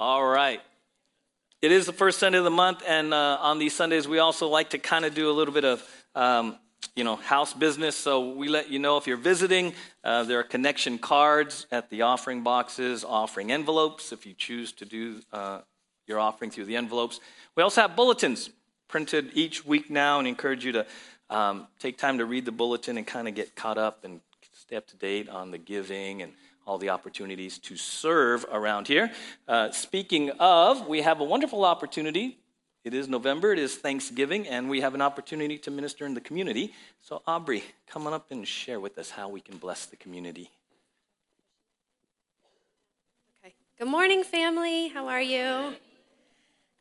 All right. It is the first Sunday of the month, and uh, on these Sundays, we also like to kind of do a little bit of, um, you know, house business. So we let you know if you're visiting. Uh, there are connection cards at the offering boxes, offering envelopes if you choose to do uh, your offering through the envelopes. We also have bulletins printed each week now, and encourage you to um, take time to read the bulletin and kind of get caught up and stay up to date on the giving and all the opportunities to serve around here. Uh, speaking of, we have a wonderful opportunity. It is November, it is Thanksgiving, and we have an opportunity to minister in the community. So, Aubrey, come on up and share with us how we can bless the community. Okay. Good morning, family. How are you?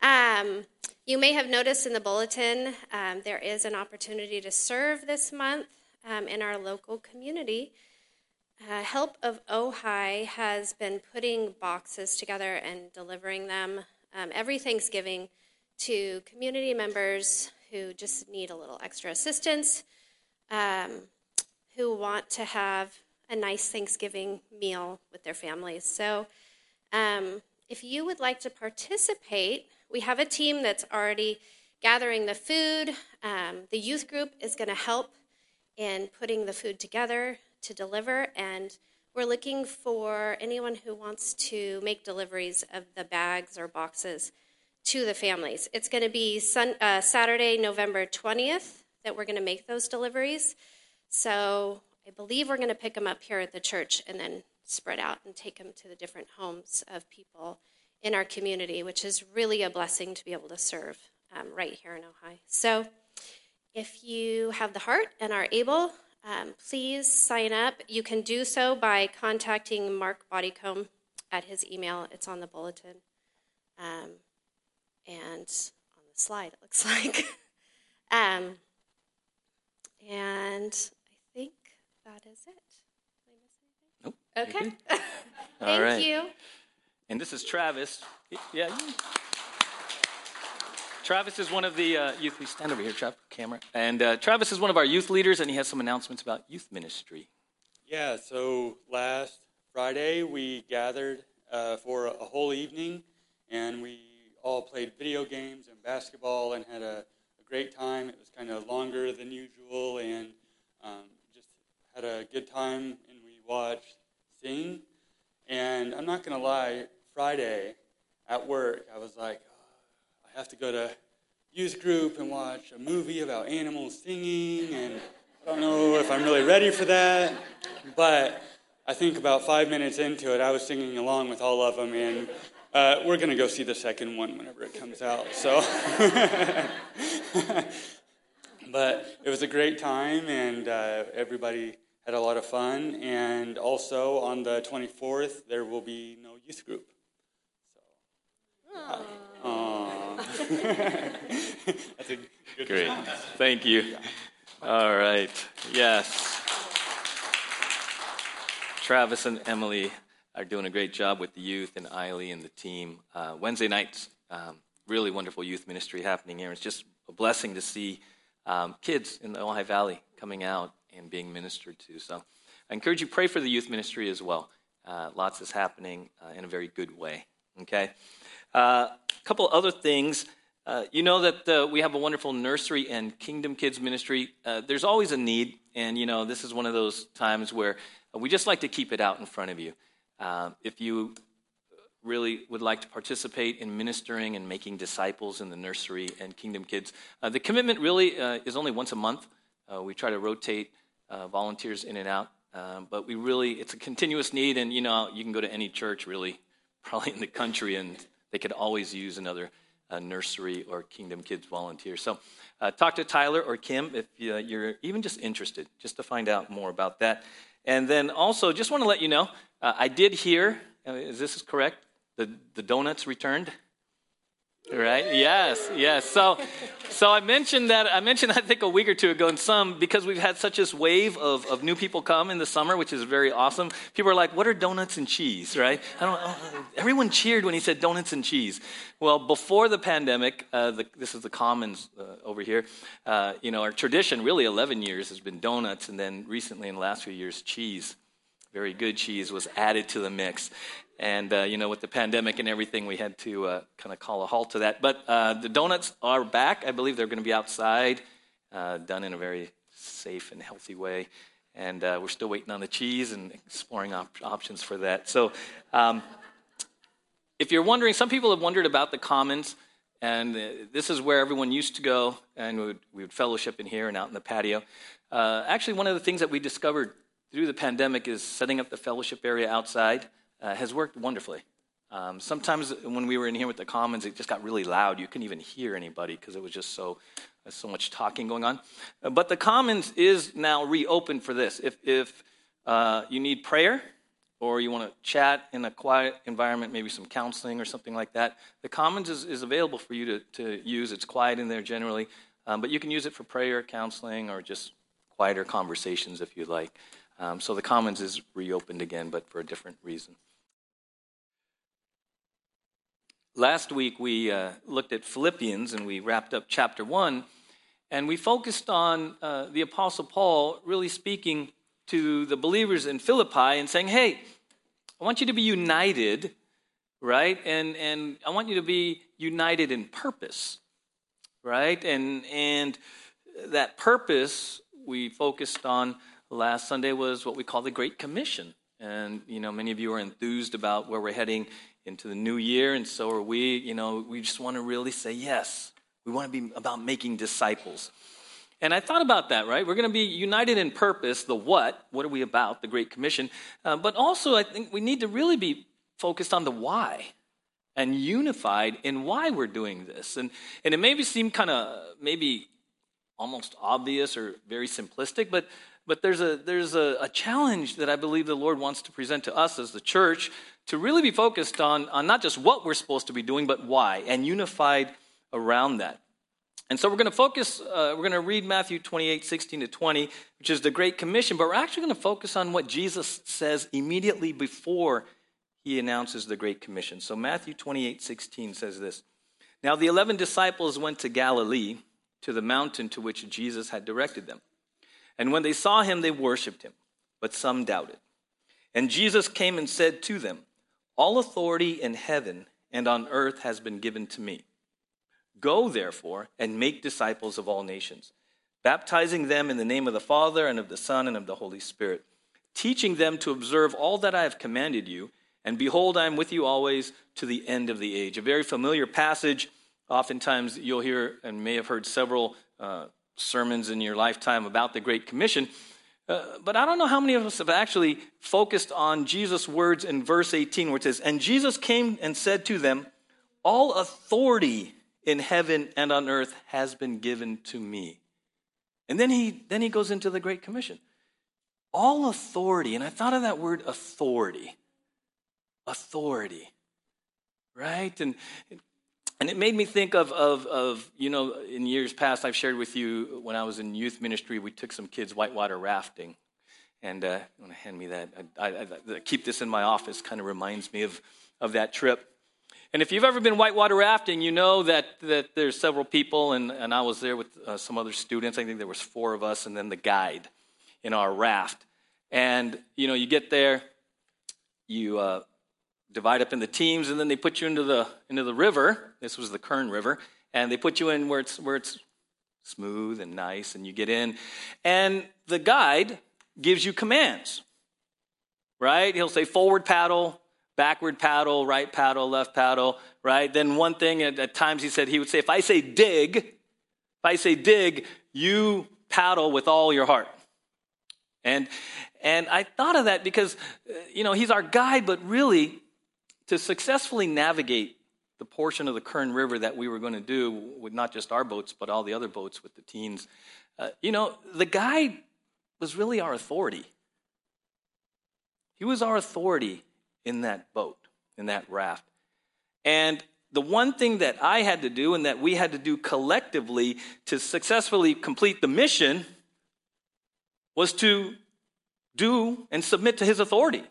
Um, you may have noticed in the bulletin um, there is an opportunity to serve this month um, in our local community. Uh, Help of Ojai has been putting boxes together and delivering them um, every Thanksgiving to community members who just need a little extra assistance, um, who want to have a nice Thanksgiving meal with their families. So, um, if you would like to participate, we have a team that's already gathering the food. Um, the youth group is going to help in putting the food together to deliver, and we're looking for anyone who wants to make deliveries of the bags or boxes to the families. It's going to be sun, uh, Saturday, November 20th, that we're going to make those deliveries. So I believe we're going to pick them up here at the church and then spread out and take them to the different homes of people in our community, which is really a blessing to be able to serve um, right here in Ojai. So if you have the heart and are able, um, please sign up. You can do so by contacting Mark Bodycomb at his email. It's on the bulletin um, and on the slide, it looks like. um, and I think that is it. Nope. Okay. Thank right. you. And this is Travis. Yeah. Travis is one of the uh, youth. We stand over here, camera. And uh, Travis is one of our youth leaders, and he has some announcements about youth ministry. Yeah, so last Friday we gathered uh, for a whole evening and we all played video games and basketball and had a, a great time. It was kind of longer than usual and um, just had a good time and we watched Sing. And I'm not to lie, Friday at work I was like, "Oh, I have to go to youth group and watch a movie about animals singing and I don't know if I'm really ready for that, but I think about five minutes into it, I was singing along with all of them, and uh, we're going to go see the second one whenever it comes out. So, but it was a great time, and uh, everybody had a lot of fun. And also on the 24th, there will be no youth group. So. That's a good Great. Thank you. All right. Yes. Travis and Emily are doing a great job with the youth and Eiley and the team. Uh, Wednesday nights, um, really wonderful youth ministry happening here. It's just a blessing to see um, kids in the Ojai Valley coming out and being ministered to. So I encourage you pray for the youth ministry as well. Uh, lots is happening uh, in a very good way. Okay. Uh, a couple other things. Uh, you know that uh, we have a wonderful nursery and Kingdom Kids ministry. Uh, there's always a need, and you know this is one of those times where we just like to keep it out in front of you. Uh, if you really would like to participate in ministering and making disciples in the nursery and Kingdom Kids, uh, the commitment really is only once a month. We try to rotate volunteers in and out, um, but we really it's a continuous need. And you know you can go to any church really, probably in the country, and they could always use another uh, nursery or Kingdom Kids volunteer. So uh, talk to Tyler or Kim if uh, you're even just interested, just to find out more about that. And then also, just want to let you know, uh, I did hear, uh, is this correct? The, the donuts returned? Right? Yes, yes. So, so I mentioned that. I mentioned I think a week or two ago, and some because we've had such this wave of, of new people come in the summer, which is very awesome. People are like, "What are donuts and cheese?" Right? I don't. uh, Everyone cheered when he said donuts and cheese. Well, before the pandemic, uh, the, this is the commons uh, over here. Uh, you know, our tradition, really, 11 years has been donuts, and then recently, in the last few years, cheese. Very good cheese was added to the mix. And, uh, you know, with the pandemic and everything, we had to uh, kind of call a halt to that. But uh, the donuts are back. I believe they're going to be outside, uh, done in a very safe and healthy way. And uh, we're still waiting on the cheese and exploring op- options for that. So, um, if you're wondering, some people have wondered about the commons. And uh, this is where everyone used to go, and we would, we would fellowship in here and out in the patio. actually, one of the things that we discovered through the pandemic is setting up the fellowship area outside uh, has worked wonderfully. Um, sometimes when we were in here with the Commons, it just got really loud. You couldn't even hear anybody because it was just so uh, so much talking going on. But the Commons is now reopened for this. If if uh, you need prayer or you want to chat in a quiet environment, maybe some counseling or something like that, the Commons is, is available for you to, to use. It's quiet in there generally, um, but you can use it for prayer, counseling, or just quieter conversations if you like. Um, so the Commons is reopened again, but for a different reason. Last week we uh, looked at Philippians and we wrapped up chapter one, and we focused on uh, the Apostle Paul really speaking to the believers in Philippi and saying, Hey, I want you to be united, right? And, and I want you to be united in purpose, right? And, and that purpose we focused on last Sunday was what we call the Great Commission. And, you know, many of you are enthused about where we're heading into the new year, and so are we. You know, we just want to really say yes. We want to be about making disciples. And I thought about that, right? We're going to be united in purpose, the what, what are we about, the Great Commission. Uh, but also, I think we need to really be focused on the why and unified in why we're doing this. And, and it maybe seem kind of, maybe almost obvious or very simplistic, but, but there's, a, there's a, a challenge that I believe the Lord wants to present to us as the church to really be focused on, on not just what we're supposed to be doing, but why, and unified around that. And so we're going to focus, uh, we're going to read Matthew 28, 16 to 20, which is the Great Commission, but we're actually going to focus on what Jesus says immediately before he announces the Great Commission. So Matthew 28, 16 says this Now the eleven disciples went to Galilee, to the mountain to which Jesus had directed them. And when they saw him, they worshiped him, but some doubted. And Jesus came and said to them, all authority in heaven and on earth has been given to me. Go, therefore, and make disciples of all nations, baptizing them in the name of the Father and of the Son and of the Holy Spirit, teaching them to observe all that I have commanded you. And behold, I am with you always to the end of the age. A very familiar passage. Oftentimes, you'll hear and may have heard several uh, sermons in your lifetime about the Great Commission. Uh, but I don't know how many of us have actually focused on Jesus' words in verse 18, where it says, And Jesus came and said to them, All authority in heaven and on earth has been given to me. And then he, then he goes into the Great Commission. All authority, and I thought of that word authority. Authority, right? And and it made me think of, of, of, you know, in years past, I've shared with you when I was in youth ministry, we took some kids whitewater rafting. And uh, you want to hand me that? I, I, I, keep this in my office, kind of reminds me of, of that trip. And if you've ever been whitewater rafting, you know that, that there's several people, and, and I was there with uh, some other students. I think there was four of us, and then the guide in our raft. And, you know, you get there, you uh, divide up into teams, and then they put you into the into the river. This was the Kern River, and they put you in where it's where it's smooth and nice, and you get in, and the guide gives you commands. Right? He'll say forward paddle, backward paddle, right paddle, left paddle. Right? Then one thing at, at times he said he would say, if I say dig, if I say dig, you paddle with all your heart. And and I thought of that because, uh, you know, he's our guide, but really, to successfully navigate the portion of the Kern River that we were going to do with not just our boats, but all the other boats with the teens, uh, you know, the guide was really our authority. He was our authority in that boat, in that raft. And the one thing that I had to do and that we had to do collectively to successfully complete the mission was to do and submit to his authority.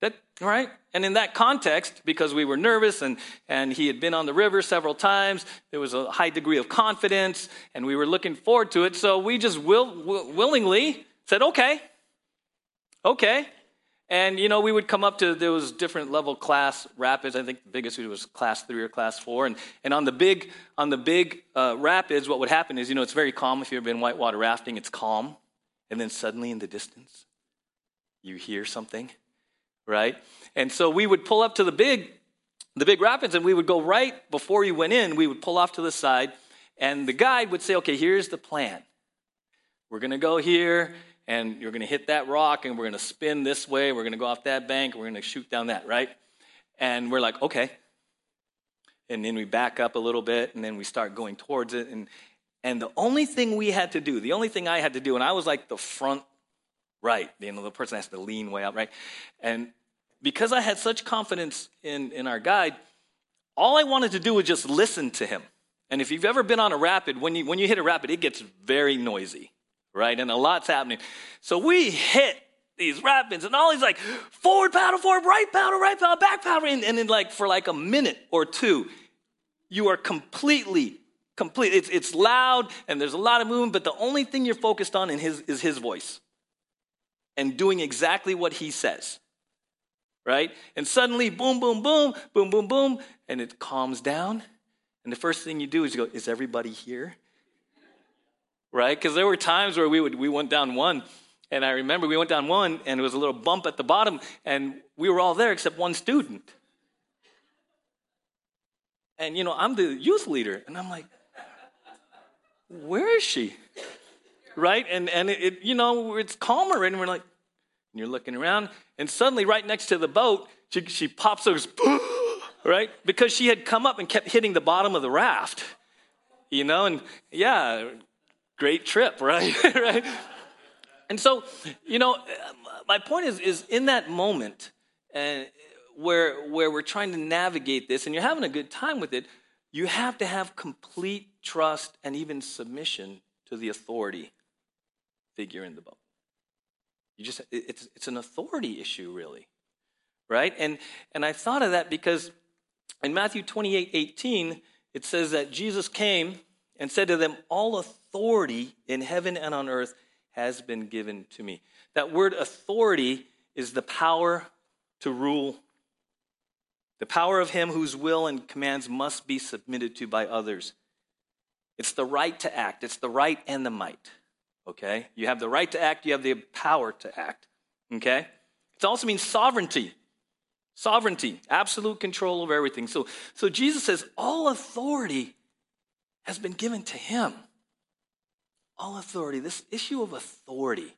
That, right? And in that context, because we were nervous and, and he had been on the river several times, there was a high degree of confidence and we were looking forward to it. So we just will, will, willingly said, okay, okay. And, you know, we would come up to those different level class rapids. I think the biggest was class three or class four. And, and on the big, on the big uh, rapids, what would happen is, you know, it's very calm. If you've been whitewater rafting, it's calm. And then suddenly in the distance, you hear something, right? And so we would pull up to the big, the big rapids and we would go right before you went in, we would pull off to the side and the guide would say, okay, here's the plan. We're going to go here and you're going to hit that rock and we're going to spin this way. We're going to go off that bank. We're going to shoot down that, right? And we're like, okay. And then we back up a little bit and then we start going towards it. And, and the only thing we had to do, the only thing I had to do, and I was like the front right, you know, the person has to lean way out, right? And because I had such confidence in, in our guide, all I wanted to do was just listen to him. And if you've ever been on a rapid, when you, when you hit a rapid, it gets very noisy right? And a lot's happening. So we hit these rapids, and all these like forward paddle, forward, right paddle, right paddle, back paddle, and, and then like for like a minute or two, you are completely, complete. It's it's loud and there's a lot of movement, but the only thing you're focused on in his is his voice and doing exactly what he says. Right? And suddenly, boom, boom, boom, boom, boom, boom, and it calms down. And the first thing you do is you go, Is everybody here? right? Because there were times where we would we went down one, and I remember we went down one, and it was a little bump at the bottom, and we were all there except one student. And you know, I'm the youth leader, and I'm like, where is she? Right? And and it, it you know it's calmer, and we're like, and you're looking around, and suddenly right next to the boat, she she pops those. right? Because she had come up and kept hitting the bottom of the raft, you know, and yeah, great trip, right? right? And so, you know, my point is, is in that moment uh, where, where we're trying to navigate this and you're having a good time with it, you have to have complete trust and even submission to the authority figure in the boat. You just, it's, it's an authority issue, really, right? And, and I thought of that because in Matthew 28 18, it says that Jesus came and said to them, All authority in heaven and on earth has been given to me. That word authority is the power to rule, the power of him whose will and commands must be submitted to by others. It's the right to act, it's the right and the might. Okay? You have the right to act, you have the power to act. Okay? It also means sovereignty. Sovereignty, absolute control over everything. So, so Jesus says, All authority has been given to him. All authority, this issue of authority.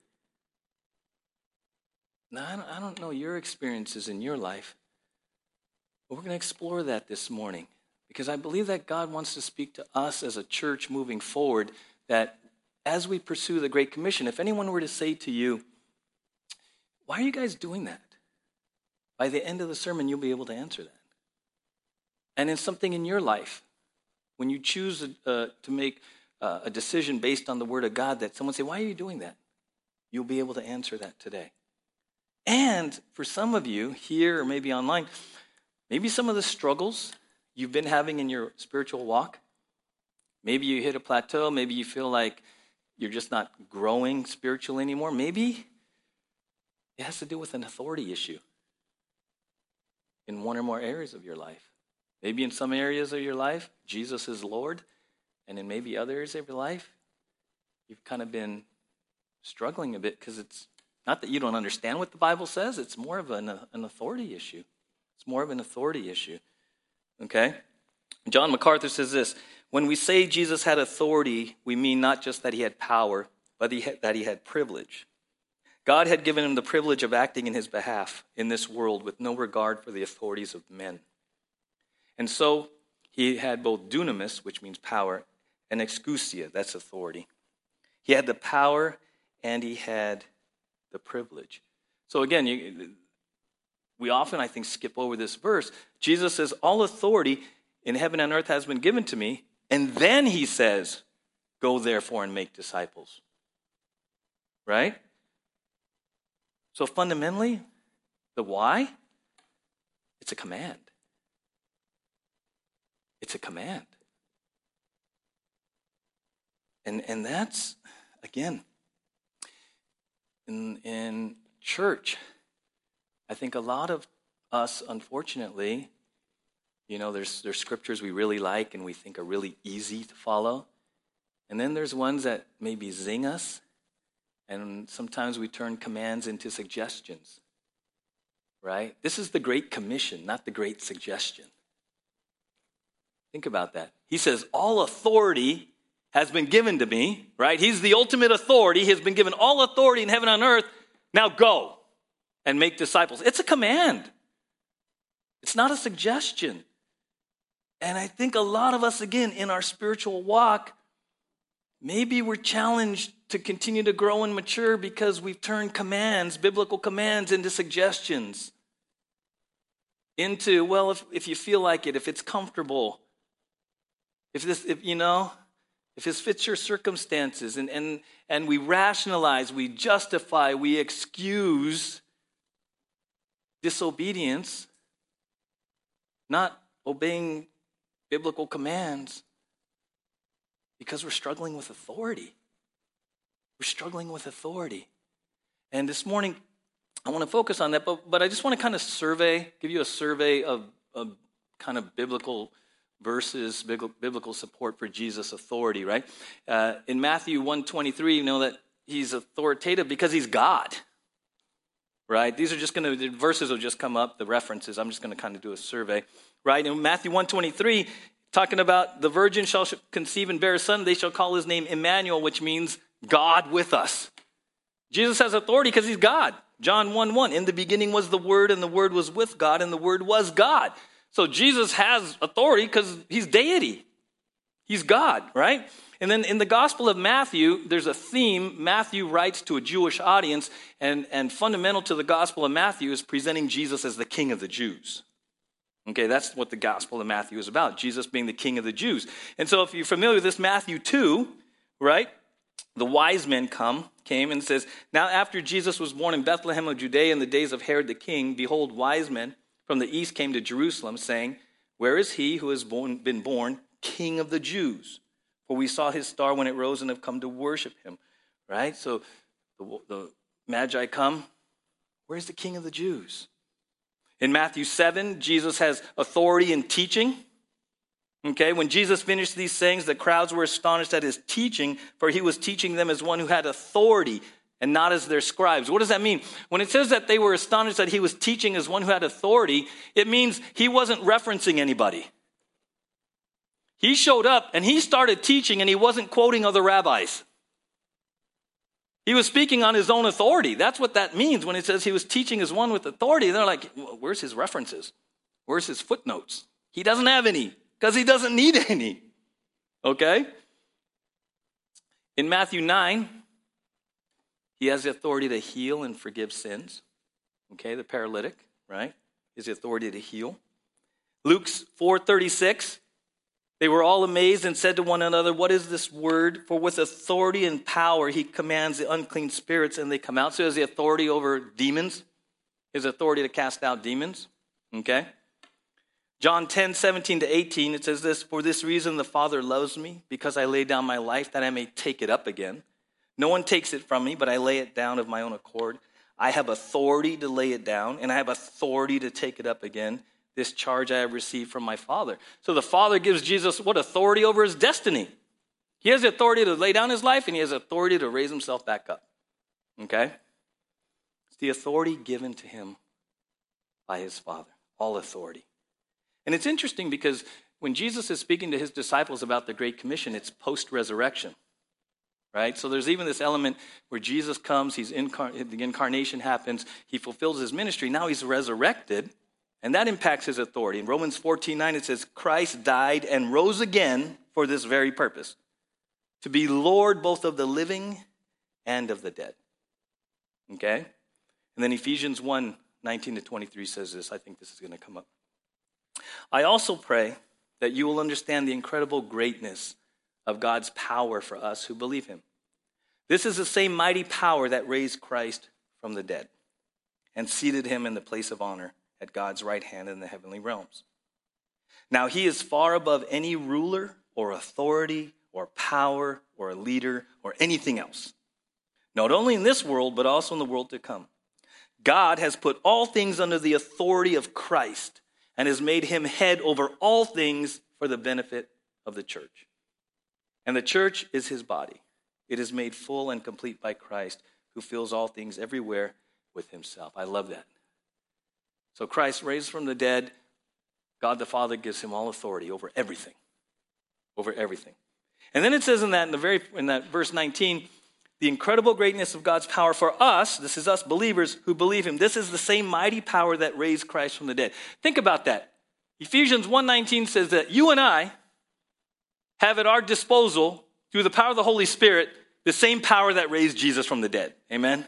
Now, I don't, I don't know your experiences in your life, but we're going to explore that this morning because I believe that God wants to speak to us as a church moving forward that as we pursue the Great Commission, if anyone were to say to you, Why are you guys doing that? By the end of the sermon, you'll be able to answer that. And in something in your life when you choose uh, to make uh, a decision based on the Word of God, that someone say, Why are you doing that? You'll be able to answer that today. And for some of you here or maybe online, maybe some of the struggles you've been having in your spiritual walk, maybe you hit a plateau, maybe you feel like you're just not growing spiritually anymore, maybe it has to do with an authority issue in one or more areas of your life. Maybe in some areas of your life, Jesus is Lord, and in maybe other areas of your life, you've kind of been struggling a bit because it's not that you don't understand what the Bible says, it's more of an, an authority issue. It's more of an authority issue. Okay? John MacArthur says this When we say Jesus had authority, we mean not just that he had power, but that he had privilege. God had given him the privilege of acting in his behalf in this world with no regard for the authorities of men. And so he had both dunamis, which means power, and exousia, that's authority. He had the power and he had the privilege. So again, you, we often, I think, skip over this verse. Jesus says, All authority in heaven and earth has been given to me. And then he says, Go therefore and make disciples. Right? So fundamentally, the why? It's a command. It's a command. And, and that's, again, in, in church, I think a lot of us, unfortunately, you know, there's, there's scriptures we really like and we think are really easy to follow. And then there's ones that maybe zing us, and sometimes we turn commands into suggestions. Right? This is the Great Commission, not the Great Suggestion. Think about that. He says, All authority has been given to me, right? He's the ultimate authority. He has been given all authority in heaven and on earth. Now go and make disciples. It's a command, it's not a suggestion. And I think a lot of us, again, in our spiritual walk, maybe we're challenged to continue to grow and mature because we've turned commands, biblical commands, into suggestions. Into, well, if, if you feel like it, if it's comfortable, if this, if you know, if this fits your circumstances, and, and, and we rationalize, we justify, we excuse disobedience, not obeying biblical commands, because we're struggling with authority. We're struggling with authority. And this morning, I want to focus on that, but, but I just want to kind of survey, give you a survey of, of kind of biblical versus biblical support for Jesus' authority, right? Uh, in Matthew 123, you know that he's authoritative because he's God, right? These are just going to, the verses will just come up, the references. I'm just going to kind of do a survey, right? In Matthew 123, talking about the virgin shall conceive and bear a son, they shall call his name Emmanuel, which means God with us. Jesus has authority because he's God. John 1 1, in the beginning was the Word, and the Word was with God, and the Word was God. So Jesus has authority because he's deity. He's God, right? And then in the Gospel of Matthew, there's a theme. Matthew writes to a Jewish audience, and, and fundamental to the Gospel of Matthew is presenting Jesus as the King of the Jews. Okay, that's what the Gospel of Matthew is about Jesus being the King of the Jews. And so if you're familiar with this, Matthew 2, right? The wise men come, came and says, Now after Jesus was born in Bethlehem of Judea in the days of Herod the king, behold, wise men from the east came to Jerusalem, saying, Where is he who has born, been born king of the Jews? For we saw his star when it rose and have come to worship him. Right? So the, the Magi come. Where's the king of the Jews? In Matthew 7, Jesus has authority in teaching. Okay, when Jesus finished these sayings, the crowds were astonished at his teaching, for he was teaching them as one who had authority and not as their scribes. What does that mean? When it says that they were astonished that he was teaching as one who had authority, it means he wasn't referencing anybody. He showed up and he started teaching and he wasn't quoting other rabbis. He was speaking on his own authority. That's what that means when it says he was teaching as one with authority. They're like, where's his references? Where's his footnotes? He doesn't have any because he doesn't need any. Okay? In Matthew 9, he has the authority to heal and forgive sins. Okay, the paralytic, right? Has the authority to heal. Luke's 436, they were all amazed and said to one another, What is this word? For with authority and power he commands the unclean spirits and they come out. So he has the authority over demons, his authority to cast out demons. Okay? John 10, 17 to 18, it says this For this reason the Father loves me, because I lay down my life that I may take it up again. No one takes it from me, but I lay it down of my own accord. I have authority to lay it down, and I have authority to take it up again. This charge I have received from my Father. So the Father gives Jesus what? Authority over his destiny. He has the authority to lay down his life, and he has authority to raise himself back up. Okay? It's the authority given to him by his Father. All authority. And it's interesting because when Jesus is speaking to his disciples about the Great Commission, it's post resurrection right? So there's even this element where Jesus comes, he's incar- the incarnation happens, he fulfills his ministry. Now he's resurrected, and that impacts his authority. In Romans 14 9, it says, Christ died and rose again for this very purpose to be Lord both of the living and of the dead. Okay? And then Ephesians 1 19 to 23 says this. I think this is going to come up. I also pray that you will understand the incredible greatness of God's power for us who believe him. This is the same mighty power that raised Christ from the dead and seated him in the place of honor at God's right hand in the heavenly realms. Now he is far above any ruler or authority or power or leader or anything else, not only in this world, but also in the world to come. God has put all things under the authority of Christ and has made him head over all things for the benefit of the church. And the church is his body. It is made full and complete by Christ, who fills all things everywhere with himself. I love that. So Christ raised from the dead, God the Father gives him all authority over everything. Over everything. And then it says in that in the very in that verse 19, the incredible greatness of God's power for us, this is us believers who believe him. This is the same mighty power that raised Christ from the dead. Think about that. Ephesians 1:19 says that you and I have at our disposal through the power of the Holy Spirit the same power that raised Jesus from the dead. Amen.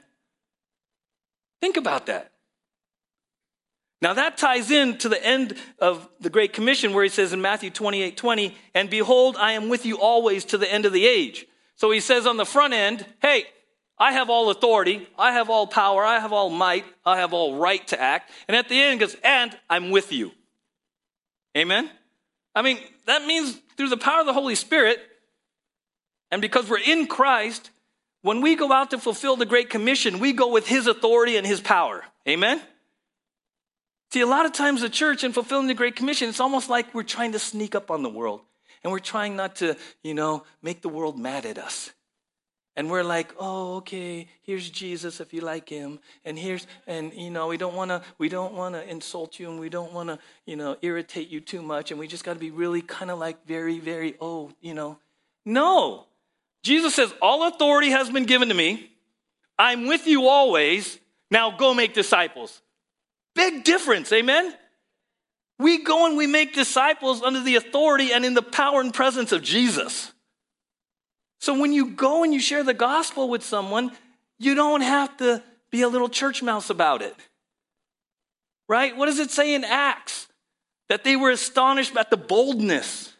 Think about that. Now that ties in to the end of the Great Commission where he says in Matthew 28 20, and behold, I am with you always to the end of the age. So he says on the front end, hey, I have all authority, I have all power, I have all might, I have all right to act. And at the end goes, and I'm with you. Amen? I mean, that means through the power of the Holy Spirit, and because we're in Christ, when we go out to fulfill the Great Commission, we go with His authority and His power. Amen? See, a lot of times the church in fulfilling the Great Commission, it's almost like we're trying to sneak up on the world. And we're trying not to, you know, make the world mad at us. And we're like, oh, okay, here's Jesus if you like him. And here's, and, you know, we don't want to, we don't want to insult you and we don't want to, you know, irritate you too much. And we just got to be really kind of like very, very, oh, you know. No. Jesus says, all authority has been given to me. I'm with you always. Now go make disciples. Big difference, amen? We go and we make disciples under the authority and in the power and presence of Jesus. So when you go and you share the gospel with someone, you don't have to be a little church mouse about it. Right? What does it say in Acts? That they were astonished at the boldness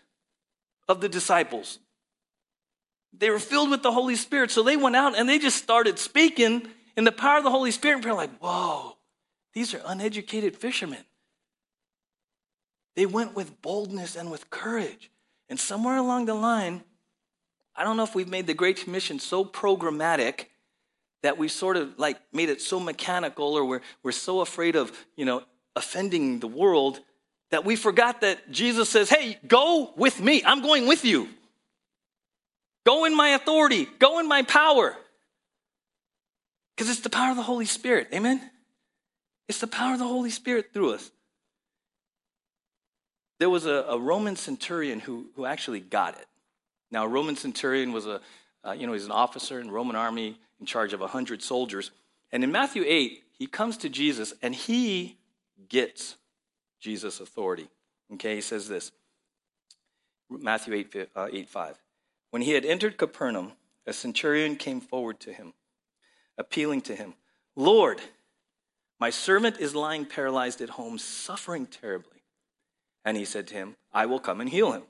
of the disciples. They were filled with the Holy Spirit. So they went out and they just started speaking in the power of the Holy Spirit. And they're like, whoa, these are uneducated fishermen. They went with boldness and with courage. And somewhere along the line, I don't know if we've made the Great Commission so programmatic that we sort of like made it so mechanical or we're, we're so afraid of, you know, offending the world that we forgot that Jesus says, hey, go with me. I'm going with you. Go in my authority. Go in my power. Because it's the power of the Holy Spirit. Amen? It's the power of the Holy Spirit through us. There was a, a Roman centurion who, who actually got it. Now, a Roman centurion was a, uh, you know, he's an officer in the Roman army in charge of 100 soldiers. And in Matthew 8, he comes to Jesus and he gets Jesus' authority. Okay, he says this Matthew 8, uh, 8 5. When he had entered Capernaum, a centurion came forward to him, appealing to him, Lord, my servant is lying paralyzed at home, suffering terribly. And he said to him, I will come and heal him.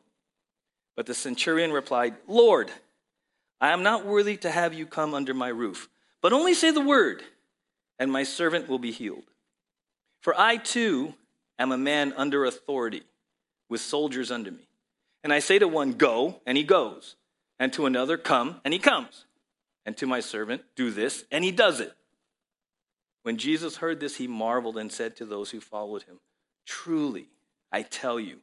But the centurion replied, Lord, I am not worthy to have you come under my roof, but only say the word, and my servant will be healed. For I too am a man under authority, with soldiers under me. And I say to one, Go, and he goes, and to another, Come, and he comes, and to my servant, Do this, and he does it. When Jesus heard this, he marveled and said to those who followed him, Truly, I tell you,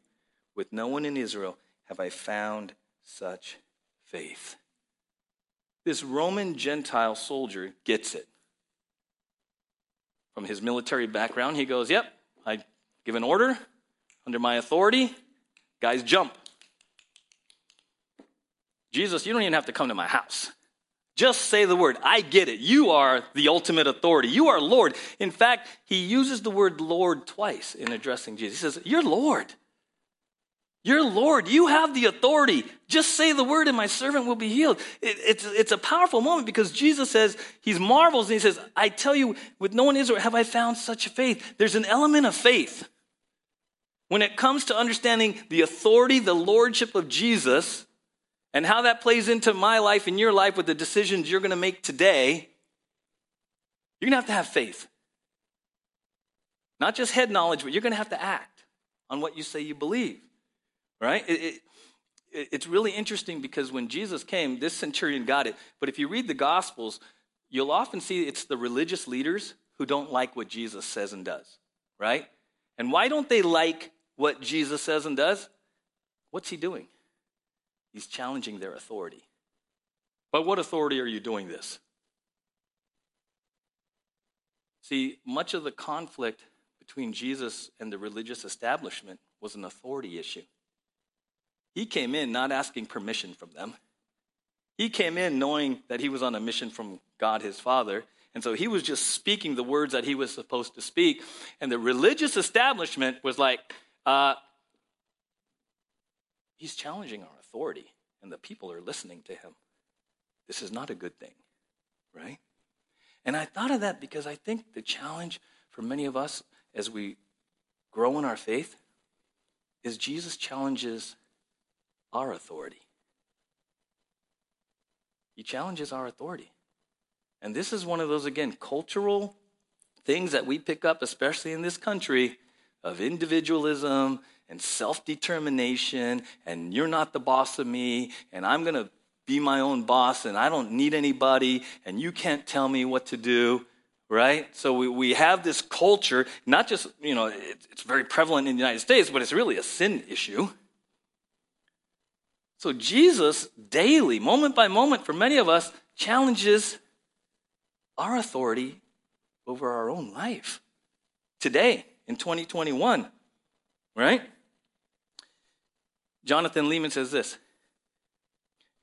with no one in Israel have I found such faith. This Roman Gentile soldier gets it. From his military background, he goes, Yep, I give an order under my authority, guys jump. Jesus, you don't even have to come to my house. Just say the word. I get it. You are the ultimate authority. You are Lord. In fact, he uses the word Lord twice in addressing Jesus. He says, You're Lord. You're Lord. You have the authority. Just say the word and my servant will be healed. It, it's, it's a powerful moment because Jesus says, He's marvels and He says, I tell you, with no one Israel have I found such faith. There's an element of faith. When it comes to understanding the authority, the lordship of Jesus, and how that plays into my life and your life with the decisions you're going to make today, you're going to have to have faith. Not just head knowledge, but you're going to have to act on what you say you believe. Right? It, it, it's really interesting because when Jesus came, this centurion got it. But if you read the Gospels, you'll often see it's the religious leaders who don't like what Jesus says and does, right? And why don't they like what Jesus says and does? What's he doing? He's challenging their authority. By what authority are you doing this? See, much of the conflict between Jesus and the religious establishment was an authority issue. He came in not asking permission from them. He came in knowing that he was on a mission from God his Father. And so he was just speaking the words that he was supposed to speak. And the religious establishment was like, uh, he's challenging our authority, and the people are listening to him. This is not a good thing, right? And I thought of that because I think the challenge for many of us as we grow in our faith is Jesus challenges our authority. He challenges our authority. And this is one of those, again, cultural things that we pick up, especially in this country, of individualism and self determination, and you're not the boss of me, and I'm going to be my own boss and I don't need anybody and you can't tell me what to do, right? So we, we have this culture, not just, you know, it, it's very prevalent in the United States, but it's really a sin issue. So Jesus daily, moment by moment, for many of us, challenges our authority over our own life today in 2021, right? Jonathan Leeman says this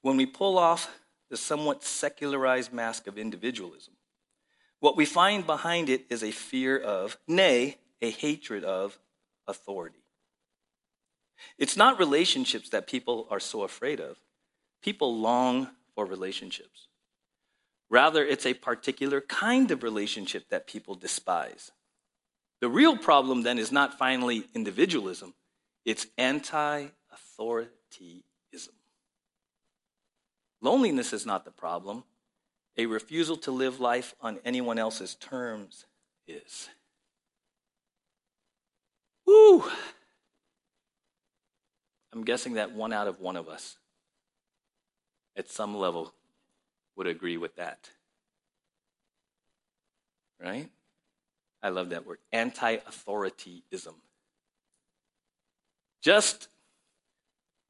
when we pull off the somewhat secularized mask of individualism, what we find behind it is a fear of, nay, a hatred of authority. It's not relationships that people are so afraid of. People long for relationships. Rather, it's a particular kind of relationship that people despise. The real problem then is not finally individualism, it's anti authority Loneliness is not the problem. A refusal to live life on anyone else's terms is. Woo! I'm guessing that one out of one of us, at some level, would agree with that. Right? I love that word anti authorityism. Just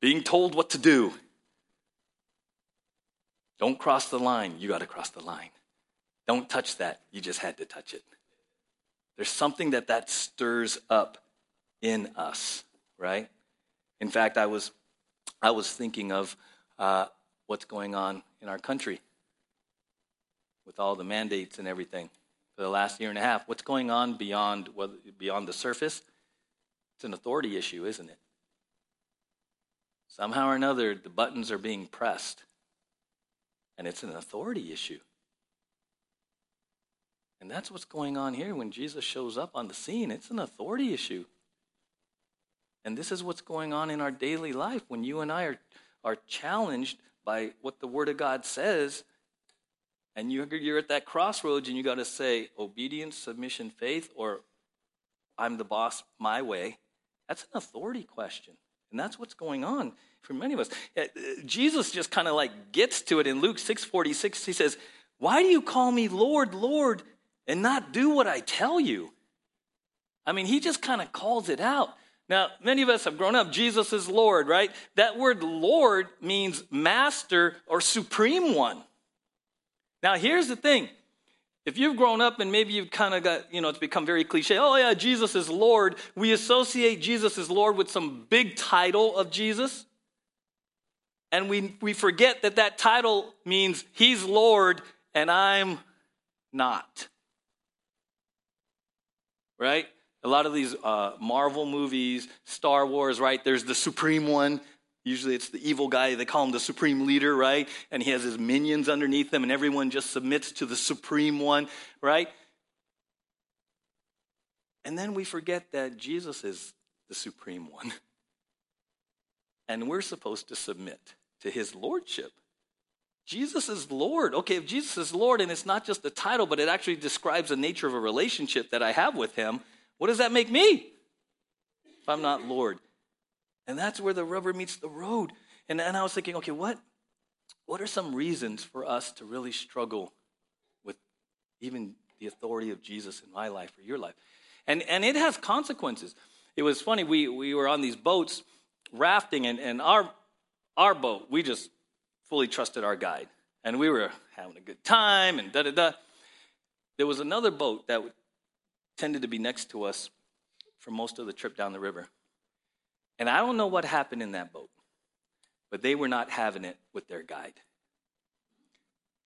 being told what to do don't cross the line. You got to cross the line. Don't touch that. You just had to touch it. There's something that that stirs up in us, right? In fact, I was, I was thinking of uh, what's going on in our country with all the mandates and everything for the last year and a half. What's going on beyond, beyond the surface? It's an authority issue, isn't it? Somehow or another, the buttons are being pressed and it's an authority issue. And that's what's going on here when Jesus shows up on the scene. It's an authority issue. And this is what's going on in our daily life when you and I are, are challenged by what the Word of God says. And you're, at that crossroads and you got to say obedience, submission, faith, or I'm the boss my way. That's an authority question. And that's what's going on for many of us. Uh, Jesus just kind of like gets to it in Luke 6:46. He says, "Why do you call me Lord, Lord, and not do what I tell you?" I mean, he just kind of calls it out. Now, many of us have grown up, Jesus is Lord, right? That word Lord means master or supreme one. Now, here's the thing if you've grown up and maybe you've kind of got, you know, it's become very cliche, oh yeah, Jesus is Lord, we associate Jesus as Lord with some big title of Jesus. And we, we forget that that title means he's Lord and I'm not. Right? A lot of these uh, Marvel movies, Star Wars, right? There's the supreme one, Usually it's the evil guy, they call him the supreme leader, right? And he has his minions underneath him, and everyone just submits to the supreme one, right? And then we forget that Jesus is the supreme one. And we're supposed to submit to his lordship. Jesus is Lord. Okay, if Jesus is Lord and it's not just a title, but it actually describes the nature of a relationship that I have with him, what does that make me? If I'm not Lord. And that's where the rubber meets the road. And, and I was thinking, okay, what, what are some reasons for us to really struggle with even the authority of Jesus in my life or your life. And, and it has consequences. It was funny, we, we were on these boats rafting, and, and our, our boat, we just fully trusted our guide. And we were having a good time and da da da. There was another boat that tended to be next to us for most of the trip down the river. And I don't know what happened in that boat, but they were not having it with their guide.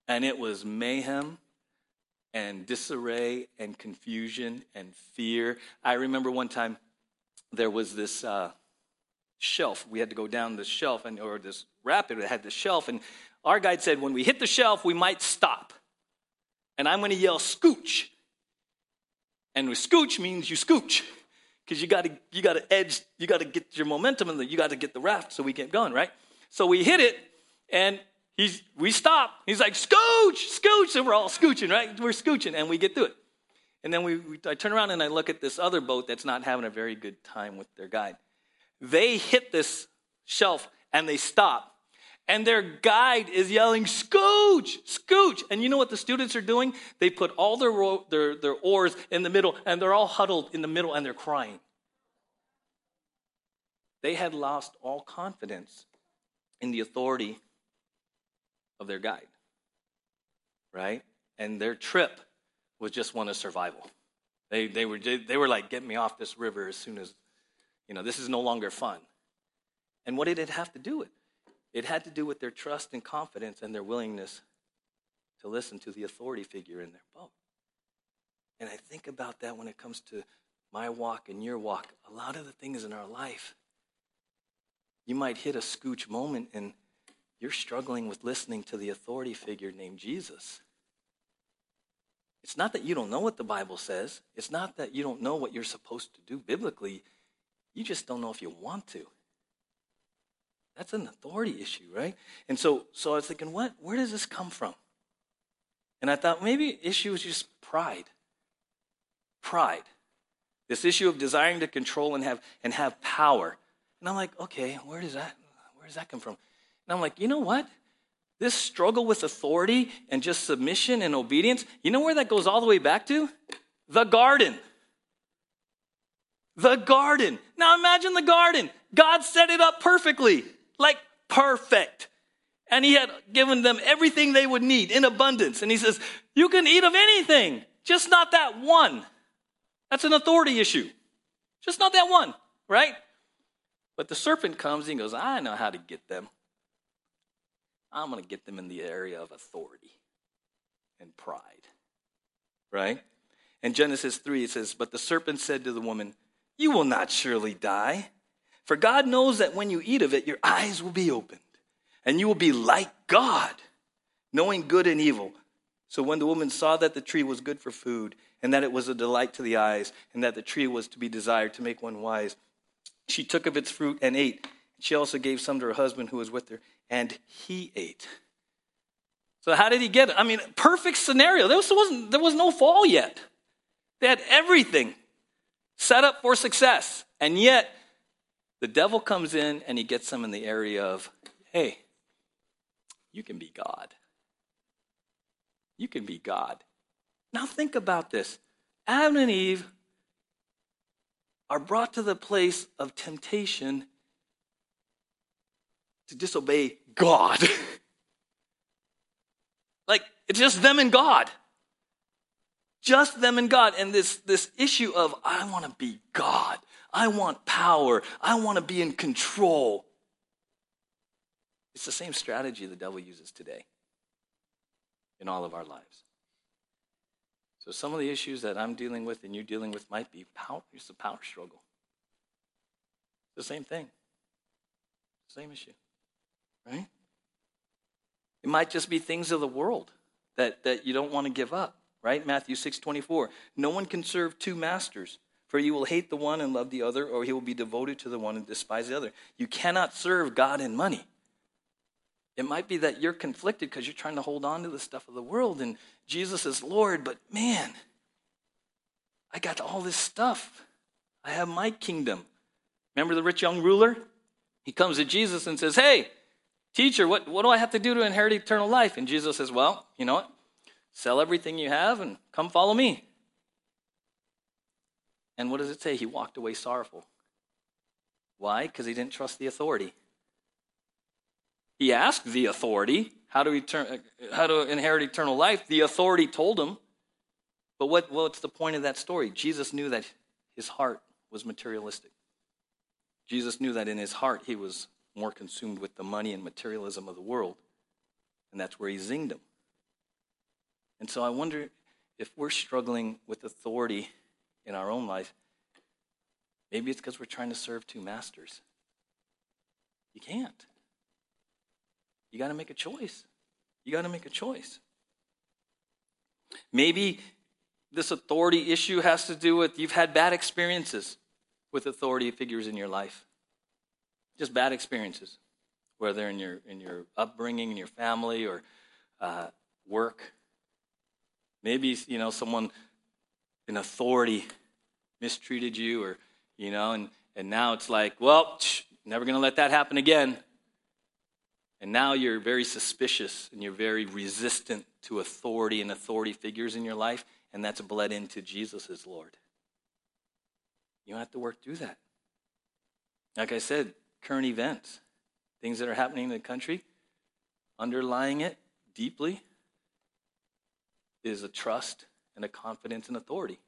And it was mayhem and disarray and confusion and fear. I remember one time there was this uh, shelf. We had to go down this shelf, and or this rapid that had this shelf, and our guide said, when we hit the shelf, we might stop. And I'm going to yell, scooch. And with scooch means you scooch because you got to you got to edge, you got to get your momentum, and you got to get the raft so we get going, right? So we hit it, and he's we stop. He's like scooch, scooch, and we're all scooching, right? We're scooching, and we get through it. And then we, we I turn around and I look at this other boat that's not having a very good time with their guide. They hit this shelf and they stop. And their guide is yelling, Scooch, Scooch. And you know what the students are doing? They put all their, ro- their, their oars in the middle and they're all huddled in the middle and they're crying. They had lost all confidence in the authority of their guide, right? And their trip was just one of survival. They, they, were, they were like, get me off this river as soon as, you know, this is no longer fun. And what did it have to do with? It had to do with their trust and confidence and their willingness to listen to the authority figure in their boat. And I think about that when it comes to my walk and your walk. A lot of the things in our life, you might hit a scooch moment and you're struggling with listening to the authority figure named Jesus. It's not that you don't know what the Bible says. It's not that you don't know what you're supposed to do biblically. You just don't know if you want to. That's an authority issue, right? And so, so I was thinking, what? Where does this come from? And I thought maybe issue is just pride. Pride. This issue of desiring to control and have and have power. And I'm like, okay, where does that where does that come from? And I'm like, you know what? This struggle with authority and just submission and obedience, you know where that goes all the way back to? The garden. The garden. Now imagine the garden. God set it up perfectly, like perfect. And He had given them everything they would need in abundance. And He says, You can eat of anything, just not that one. That's an authority issue. Just not that one, right? But the serpent comes and goes, I know how to get them. I'm going to get them in the area of authority and pride. Right? In Genesis 3, it says, But the serpent said to the woman, You will not surely die. For God knows that when you eat of it, your eyes will be opened, and you will be like God, knowing good and evil. So when the woman saw that the tree was good for food, and that it was a delight to the eyes, and that the tree was to be desired to make one wise, she took of its fruit and ate. She also gave some to her husband who was with her, and he ate. So how did he get it? I mean, perfect scenario. There was, there was no fall yet. They had everything set up for success. And yet, the devil comes in and he gets them in the area of, hey, you can be God. You can be God. Now think about this. Adam and Eve are brought to the place of temptation to disobey God. like, it's just them and God. Just them and God. And this, this issue of, I want to be God. I want power. I want to be in control. It's the same strategy the devil uses today in all of our lives. So some of the issues that I'm dealing with and you're dealing with might be power. It's a power struggle. It's the same thing. Same issue right? It might just be things of the world that, that you don't want to give up, right? Matthew 6 24. No one can serve two masters, for you will hate the one and love the other, or he will be devoted to the one and despise the other. You cannot serve God and money. It might be that you're conflicted because you're trying to hold on to the stuff of the world, and Jesus is Lord, but man, I got all this stuff. I have my kingdom. Remember the rich young ruler? He comes to Jesus and says, Hey, Teacher, what, what do I have to do to inherit eternal life? And Jesus says, Well, you know what? Sell everything you have and come follow me. And what does it say? He walked away sorrowful. Why? Because he didn't trust the authority. He asked the authority how to, return, uh, how to inherit eternal life. The authority told him. But what, what's the point of that story? Jesus knew that his heart was materialistic. Jesus knew that in his heart he was more consumed with the money and materialism of the world. And that's where he zinged him. And so I wonder if we're struggling with authority in our own life, maybe it's because we're trying to serve two masters. You can't. You got to make a choice. You got to make a choice. Maybe this authority issue has to do with you've had bad experiences with authority figures in your life. Just bad experiences, whether in your in your upbringing, in your family, or uh, work. Maybe you know someone in authority mistreated you, or you know, and and now it's like, well, tsh, never going to let that happen again. And now you're very suspicious and you're very resistant to authority and authority figures in your life, and that's bled into Jesus as Lord. You don't have to work through that. Like I said, current events, things that are happening in the country, underlying it deeply is a trust and a confidence in authority.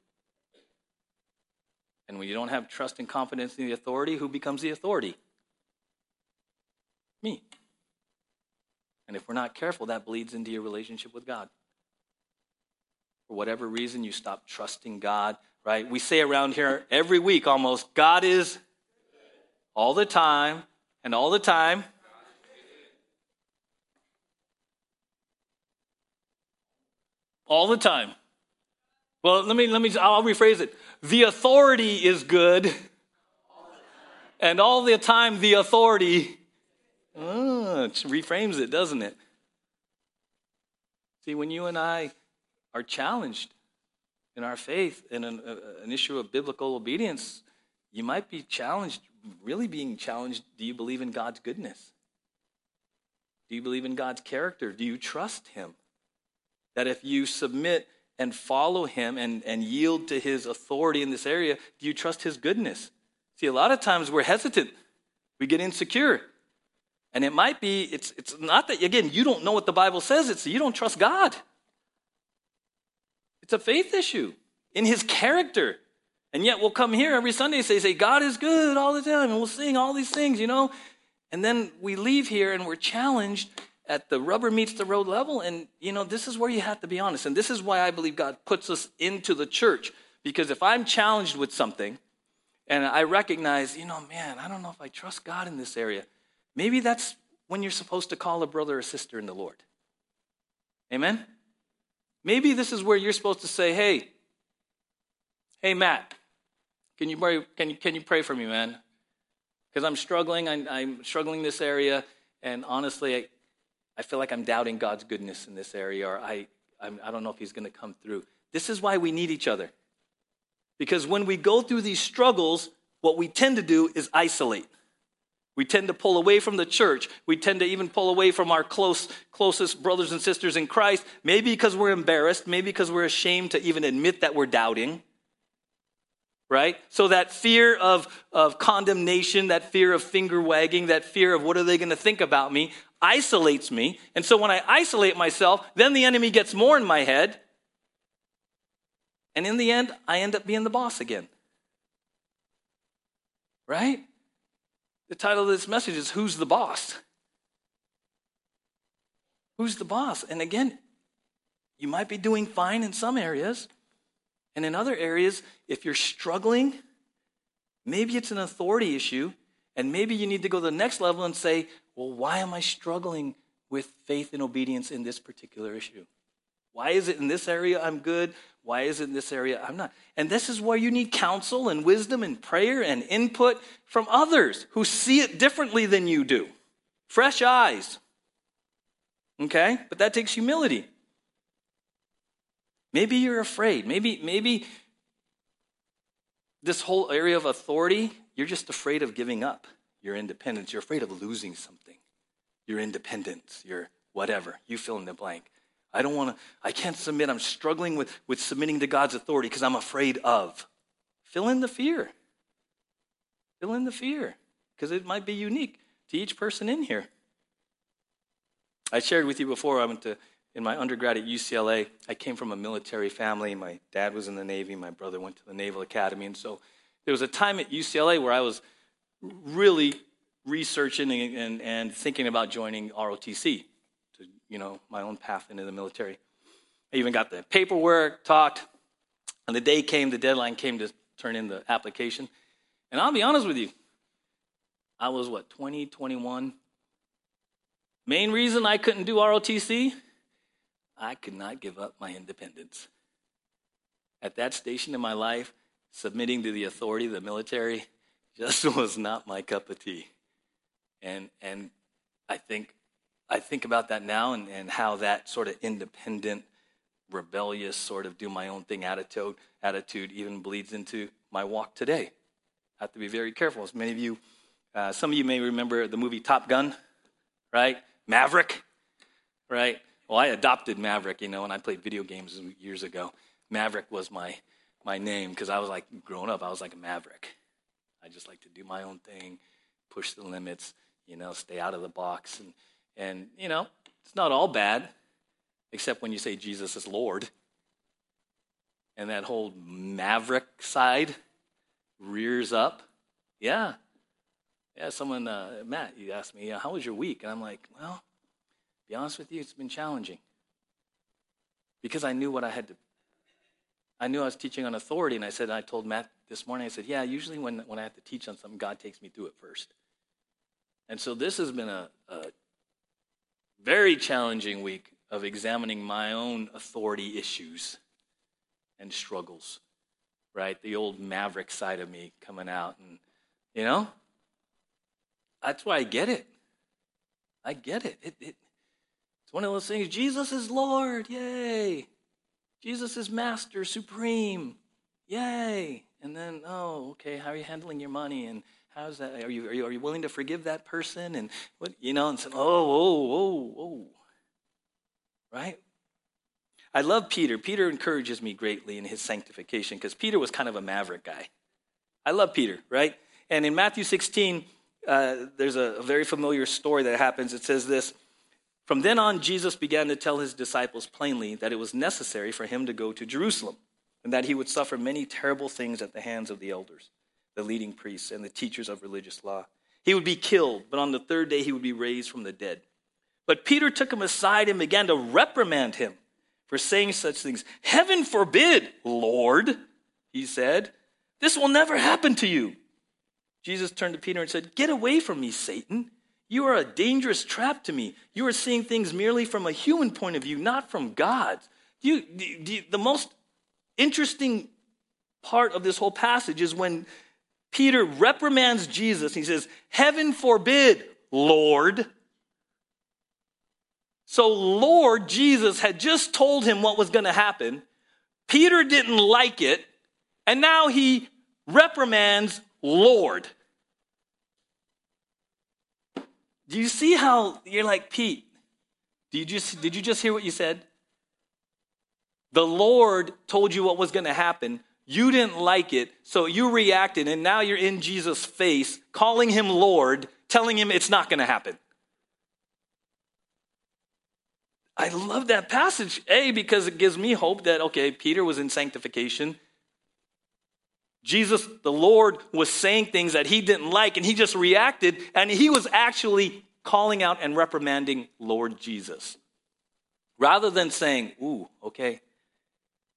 And when you don't have trust and confidence in the authority, who becomes the authority? Me. And if we're not careful, that bleeds into your relationship with God. For whatever reason, you stop trusting God, right? We say around here every week almost, God is all the time and all the time. All the time. Well, let me, let me, I'll rephrase it. The authority is good, and all the time the authority it reframes it, doesn't it? See, when you and I are challenged in our faith in an, uh, an issue of biblical obedience, you might be challenged, really being challenged. Do you believe in God's goodness? Do you believe in God's character? Do you trust Him? That if you submit and follow Him and, and yield to His authority in this area, do you trust His goodness? See, a lot of times we're hesitant, we get insecure. And it might be, it's, it's not that, again, you don't know what the Bible says, it's you don't trust God. It's a faith issue in his character. And yet we'll come here every Sunday and say, say, God is good all the time, and we'll sing all these things, you know? And then we leave here and we're challenged at the rubber meets the road level. And, you know, this is where you have to be honest. And this is why I believe God puts us into the church. Because if I'm challenged with something and I recognize, you know, man, I don't know if I trust God in this area, maybe that's when you're supposed to call a brother or sister in the Lord. Amen? Maybe this is where you're supposed to say, hey, hey, Matt, can you pray, can you, can you pray for me, man? Because I'm struggling. I'm, I'm struggling this area. And honestly, I, I feel like I'm doubting God's goodness in this area, or I, I'm, I don't know if He's going to come through. This is why we need each other. Because when we go through these struggles, what we tend to do is isolate. We tend to pull away from the church. We tend to even pull away from our close, closest brothers and sisters in Christ, maybe because we're embarrassed, maybe because we're ashamed to even admit that we're doubting. Right? So that fear of, of condemnation, that fear of finger wagging, that fear of what are they going to think about me, isolates me. And so when I isolate myself, then the enemy gets more in my head. And in the end, I end up being the boss again. Right? The title of this message is Who's the Boss? Who's the boss? And again, you might be doing fine in some areas. And in other areas, if you're struggling, maybe it's an authority issue. And maybe you need to go to the next level and say, well, why am I struggling with faith and obedience in this particular issue? Why is it in this area I'm good? Why is it in this area I'm not? And this is where you need counsel and wisdom and prayer and input from others who see it differently than you do. Fresh eyes. Okay? But that takes humility. Maybe you're afraid. Maybe, maybe this whole area of authority, you're just afraid of giving up your independence. You're afraid of losing something. Your independence, your whatever. You fill in the blank. I don't want to, I can't submit. I'm struggling with, with submitting to God's authority because I'm afraid of. Fill in the fear. Fill in the fear because it might be unique to each person in here. I shared with you before, I went to, in my undergrad at UCLA, I came from a military family. My dad was in the Navy, my brother went to the Naval Academy. And so there was a time at UCLA where I was really researching and, and, and thinking about joining ROTC, to, you know, my own path into the military. I even got the paperwork, talked, and the day came, the deadline came to turn in the application. And I'll be honest with you, I was what, 20, 21? Main reason I couldn't do ROTC, I could not give up my independence. At that station in my life, submitting to the authority of the military just was not my cup of tea. And, and I, think, I think about that now and, and how that sort of independent, rebellious, sort of do my own thing attitude, attitude even bleeds into my walk today. I have to be very careful. As many of you, uh, some of you may remember the movie Top Gun, right? Maverick, right? Well, I adopted Maverick, you know, when I played video games years ago. Maverick was my, my name because I was like, growing up, I was like a maverick. I just like to do my own thing, push the limits, you know, stay out of the box. And, and you know, it's not all bad, except when you say Jesus is Lord. And that whole maverick side rears up. Yeah, yeah, someone, uh, Matt, you asked me, how was your week? And I'm like, well, be honest with you, it's been challenging. Because I knew what I had to, I knew I was teaching on authority. And I said, I told Matt this morning, I said, yeah, usually when, when I have to teach on something, God takes me through it first. And so this has been a, a very challenging week of examining my own authority issues and struggles, right? The old maverick side of me coming out. And, you know, that's why I get it. I get it. it, it it's one of those things Jesus is Lord. Yay. Jesus is Master, Supreme. Yay. And then, oh, okay, how are you handling your money? And how's that? Are you, are you, are you willing to forgive that person? And what, you know, and say, oh, oh, oh, oh. Right? I love Peter. Peter encourages me greatly in his sanctification because Peter was kind of a maverick guy. I love Peter, right? And in Matthew 16, uh, there's a, a very familiar story that happens. It says this From then on, Jesus began to tell his disciples plainly that it was necessary for him to go to Jerusalem and that he would suffer many terrible things at the hands of the elders, the leading priests, and the teachers of religious law. He would be killed, but on the third day he would be raised from the dead. But Peter took him aside and began to reprimand him for saying such things. Heaven forbid, Lord, he said. This will never happen to you. Jesus turned to Peter and said, Get away from me, Satan. You are a dangerous trap to me. You are seeing things merely from a human point of view, not from God's. You, the, the most interesting part of this whole passage is when Peter reprimands Jesus. He says, Heaven forbid, Lord. So, Lord Jesus had just told him what was going to happen. Peter didn't like it, and now he reprimands Lord. Do you see how you're like, Pete, did you just, did you just hear what you said? The Lord told you what was going to happen. You didn't like it, so you reacted, and now you're in Jesus' face, calling him Lord, telling him it's not going to happen. I love that passage, A, because it gives me hope that, okay, Peter was in sanctification. Jesus, the Lord, was saying things that he didn't like, and he just reacted, and he was actually calling out and reprimanding Lord Jesus. Rather than saying, Ooh, okay,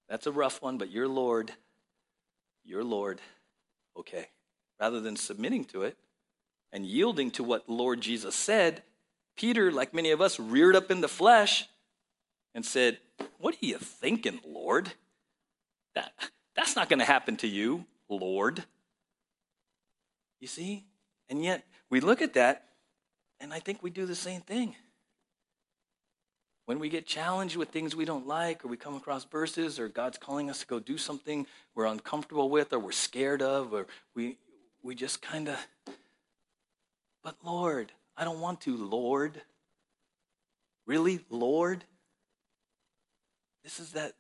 that's a rough one, but you're Lord, you're Lord, okay. Rather than submitting to it and yielding to what Lord Jesus said, Peter, like many of us, reared up in the flesh and said, What are you thinking, Lord? That, that's not going to happen to you. Lord. You see? And yet we look at that and I think we do the same thing. When we get challenged with things we don't like, or we come across verses, or God's calling us to go do something we're uncomfortable with, or we're scared of, or we, we just kind of, but Lord, I don't want to, Lord. Really, Lord? this is that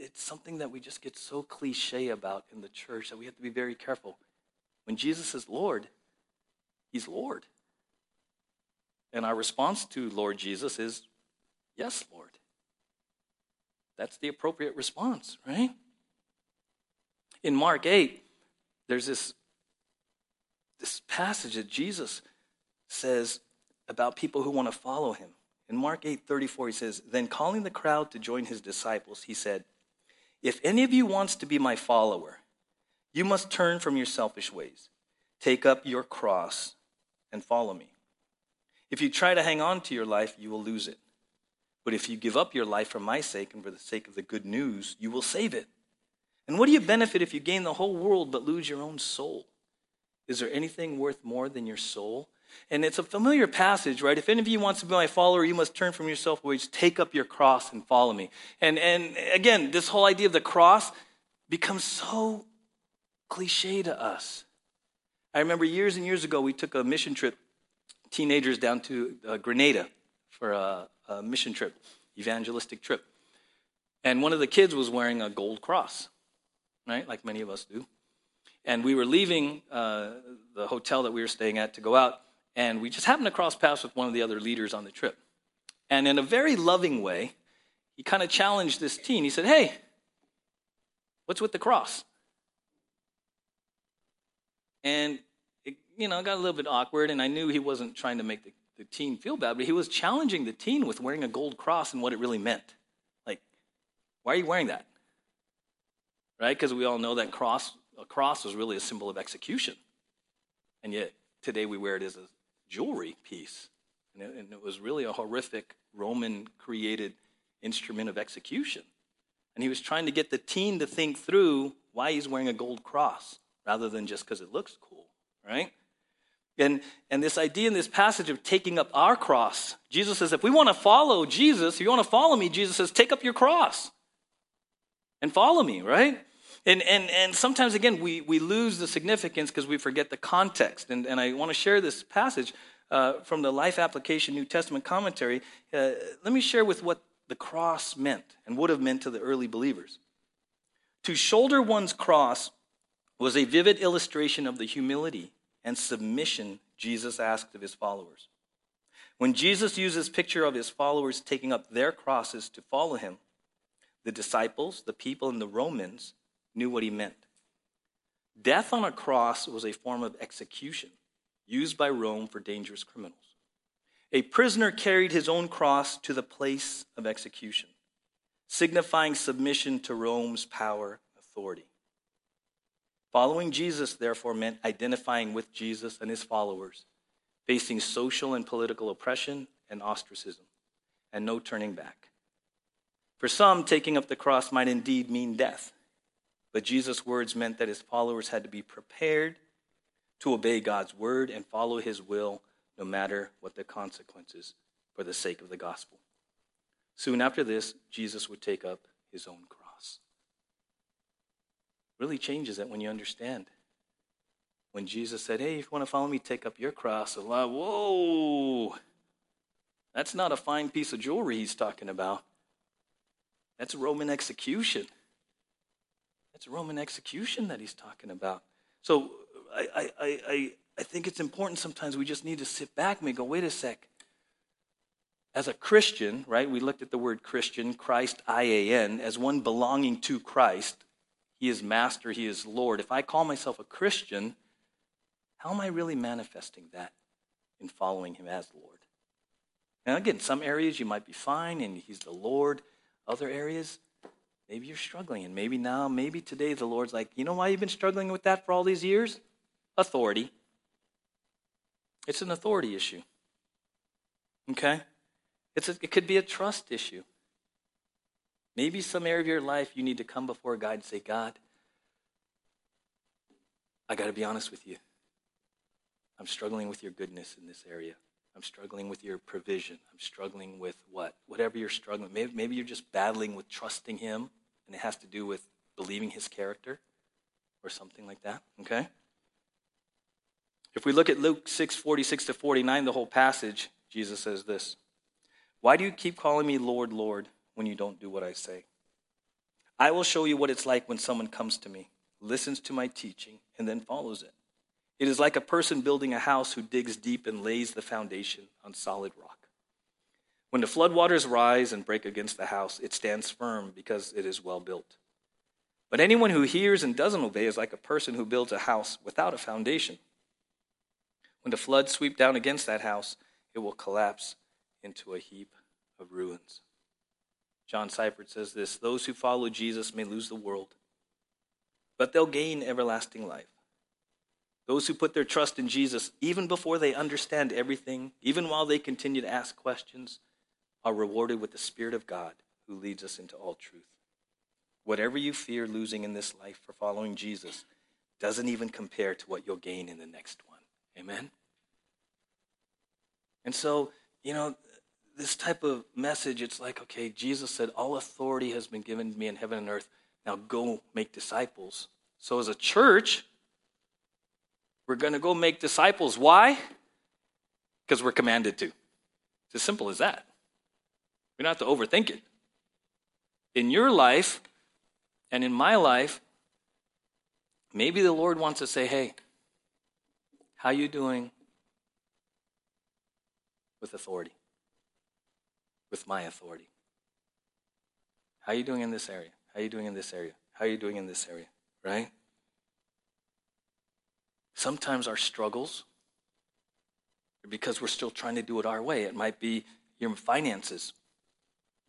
it's, something that we just get so cliche about in the church that we have to be very careful. When Jesus is Lord, he's Lord. And our response to Lord Jesus is, Yes, Lord. That's the appropriate response, right? In Mark 8, there's this, this passage that Jesus says about people who want to follow him. In Mark 8 34, he says, Then calling the crowd to join his disciples, he said, If any of you wants to be my follower, you must turn from your selfish ways, take up your cross, and follow me. If you try to hang on to your life, you will lose it. But if you give up your life for my sake and for the sake of the good news, you will save it. And what do you benefit if you gain the whole world but lose your own soul? Is there anything worth more than your soul? And it's a familiar passage, right? If any of you wants to be my follower, you must turn from yourself ways, take up your cross and follow me. And and again, this whole idea of the cross becomes so cliche to us. I remember years and years ago, we took a mission trip, teenagers down to uh, Grenada for a, a mission trip, evangelistic trip. And one of the kids was wearing a gold cross, right? Like many of us do. And we were leaving uh, the hotel that we were staying at to go out, and we just happened to cross paths with one of the other leaders on the trip. And in a very loving way, he kind of challenged this teen. He said, Hey, what's with the cross? And it, you know, got a little bit awkward, and I knew he wasn't trying to make the, the teen feel bad, but he was challenging the teen with wearing a gold cross and what it really meant. Like, why are you wearing that? Right? Because we all know that cross a cross was really a symbol of execution. And yet today we wear it as a jewelry piece. And it, and it was really a horrific Roman created instrument of execution. And he was trying to get the teen to think through why he's wearing a gold cross rather than just because it looks cool, right? And, and this idea in this passage of taking up our cross, Jesus says, if we want to follow Jesus, if you want to follow me, Jesus says, take up your cross and follow me, right? And, and, and sometimes, again, we, we lose the significance because we forget the context. And, and I want to share this passage uh, from the Life Application New Testament commentary. Uh, let me share with what the cross meant and would have meant to the early believers. To shoulder one's cross was a vivid illustration of the humility and submission Jesus asked of his followers. When Jesus used this picture of his followers taking up their crosses to follow him, the disciples, the people, and the Romans knew what he meant. Death on a cross was a form of execution used by Rome for dangerous criminals. A prisoner carried his own cross to the place of execution, signifying submission to Rome's power authority. Following Jesus, therefore, meant identifying with Jesus and his followers, facing social and political oppression and ostracism, and no turning back. For some, taking up the cross might indeed mean death. But Jesus' words meant that his followers had to be prepared to obey God's word and follow his will no matter what the consequences for the sake of the gospel. Soon after this, Jesus would take up his own cross. Really changes it when you understand. When Jesus said, Hey, if you want to follow me, take up your cross. A lot, whoa, that's not a fine piece of jewelry he's talking about. That's Roman execution. It's a Roman execution that he's talking about. So I, I, I, I think it's important sometimes we just need to sit back and go, wait a sec. As a Christian, right, we looked at the word Christian, Christ, I A N, as one belonging to Christ. He is master, he is Lord. If I call myself a Christian, how am I really manifesting that in following him as Lord? Now, again, some areas you might be fine and he's the Lord. Other areas, Maybe you're struggling, and maybe now, maybe today, the Lord's like, you know why you've been struggling with that for all these years? Authority. It's an authority issue. Okay? It's a, it could be a trust issue. Maybe some area of your life you need to come before God and say, God, I got to be honest with you. I'm struggling with your goodness in this area. I'm struggling with your provision. I'm struggling with what? Whatever you're struggling. Maybe, maybe you're just battling with trusting Him and it has to do with believing his character or something like that, okay? If we look at Luke 6 46 to 49, the whole passage, Jesus says this Why do you keep calling me Lord, Lord, when you don't do what I say? I will show you what it's like when someone comes to me, listens to my teaching, and then follows it. It is like a person building a house who digs deep and lays the foundation on solid rock. When the floodwaters rise and break against the house, it stands firm because it is well built. But anyone who hears and doesn't obey is like a person who builds a house without a foundation. When the floods sweep down against that house, it will collapse into a heap of ruins. John Seifert says this Those who follow Jesus may lose the world, but they'll gain everlasting life. Those who put their trust in Jesus, even before they understand everything, even while they continue to ask questions, are rewarded with the Spirit of God who leads us into all truth. Whatever you fear losing in this life for following Jesus doesn't even compare to what you'll gain in the next one. Amen? And so, you know, this type of message, it's like, okay, Jesus said, All authority has been given to me in heaven and earth. Now go make disciples. So, as a church, we're going to go make disciples. Why? Because we're commanded to. It's as simple as that. We don't have to overthink it. In your life and in my life, maybe the Lord wants to say, hey, how you doing with authority? With my authority. How you doing in this area? How you doing in this area? How you doing in this area? Right? Sometimes our struggles because we're still trying to do it our way. It might be your finances.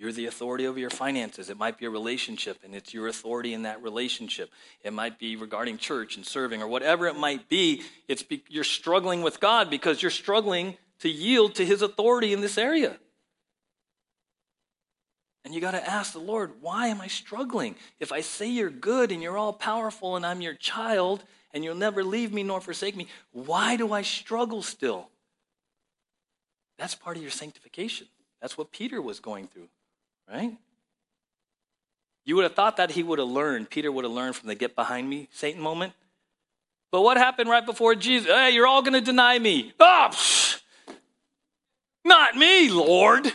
You're the authority over your finances. It might be a relationship, and it's your authority in that relationship. It might be regarding church and serving, or whatever it might be. It's be, you're struggling with God because you're struggling to yield to His authority in this area. And you got to ask the Lord, why am I struggling? If I say you're good and you're all powerful and I'm your child, and you'll never leave me nor forsake me. Why do I struggle still? That's part of your sanctification. That's what Peter was going through, right? You would have thought that he would have learned, Peter would have learned from the get behind me Satan moment. But what happened right before Jesus? Hey, you're all going to deny me. Oh, not me, Lord.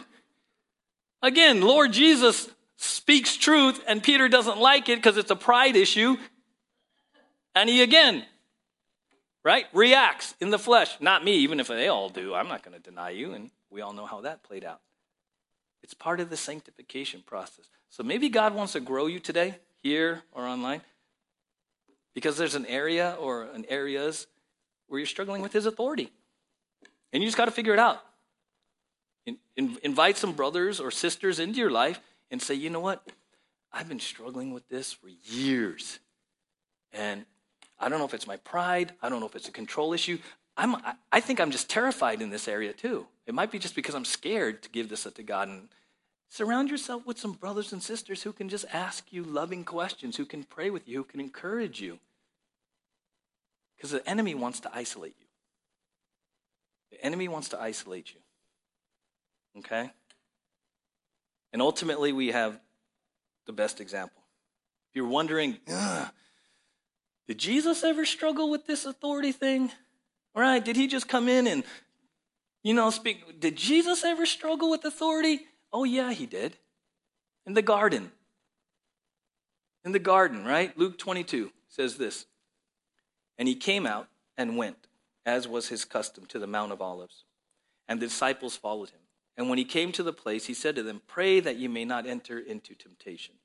Again, Lord Jesus speaks truth, and Peter doesn't like it because it's a pride issue. And he again, right, reacts in the flesh. Not me, even if they all do. I'm not going to deny you. And we all know how that played out. It's part of the sanctification process. So maybe God wants to grow you today, here or online, because there's an area or an areas where you're struggling with his authority. And you just got to figure it out. In, in, invite some brothers or sisters into your life and say, you know what? I've been struggling with this for years. And I don't know if it's my pride. I don't know if it's a control issue. I'm, I think I'm just terrified in this area too. It might be just because I'm scared to give this up to God. And surround yourself with some brothers and sisters who can just ask you loving questions, who can pray with you, who can encourage you. Because the enemy wants to isolate you. The enemy wants to isolate you. Okay? And ultimately, we have the best example. If you're wondering, did Jesus ever struggle with this authority thing? Right, did he just come in and, you know, speak? Did Jesus ever struggle with authority? Oh, yeah, he did. In the garden. In the garden, right? Luke 22 says this And he came out and went, as was his custom, to the Mount of Olives. And the disciples followed him. And when he came to the place, he said to them, Pray that you may not enter into temptation.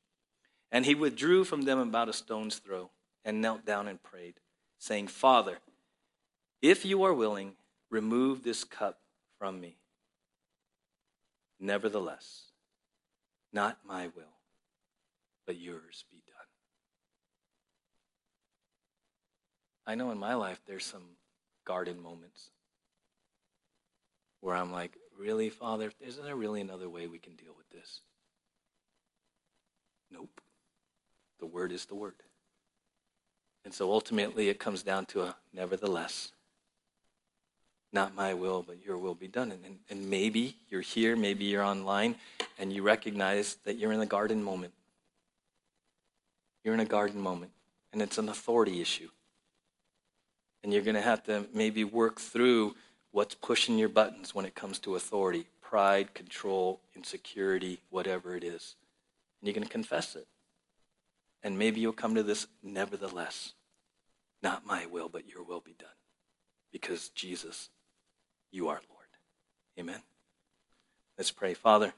And he withdrew from them about a stone's throw and knelt down and prayed, saying, Father, if you are willing, remove this cup from me. Nevertheless, not my will, but yours be done. I know in my life there's some garden moments where I'm like, really, Father, isn't there really another way we can deal with this? Nope. The word is the word. And so ultimately it comes down to a nevertheless. Not my will, but your will be done. And, and maybe you're here, maybe you're online, and you recognize that you're in a garden moment. You're in a garden moment, and it's an authority issue. And you're going to have to maybe work through what's pushing your buttons when it comes to authority pride, control, insecurity, whatever it is. And you're going to confess it. And maybe you'll come to this, nevertheless, not my will, but your will be done. Because Jesus, you are Lord. Amen. Let's pray. Father,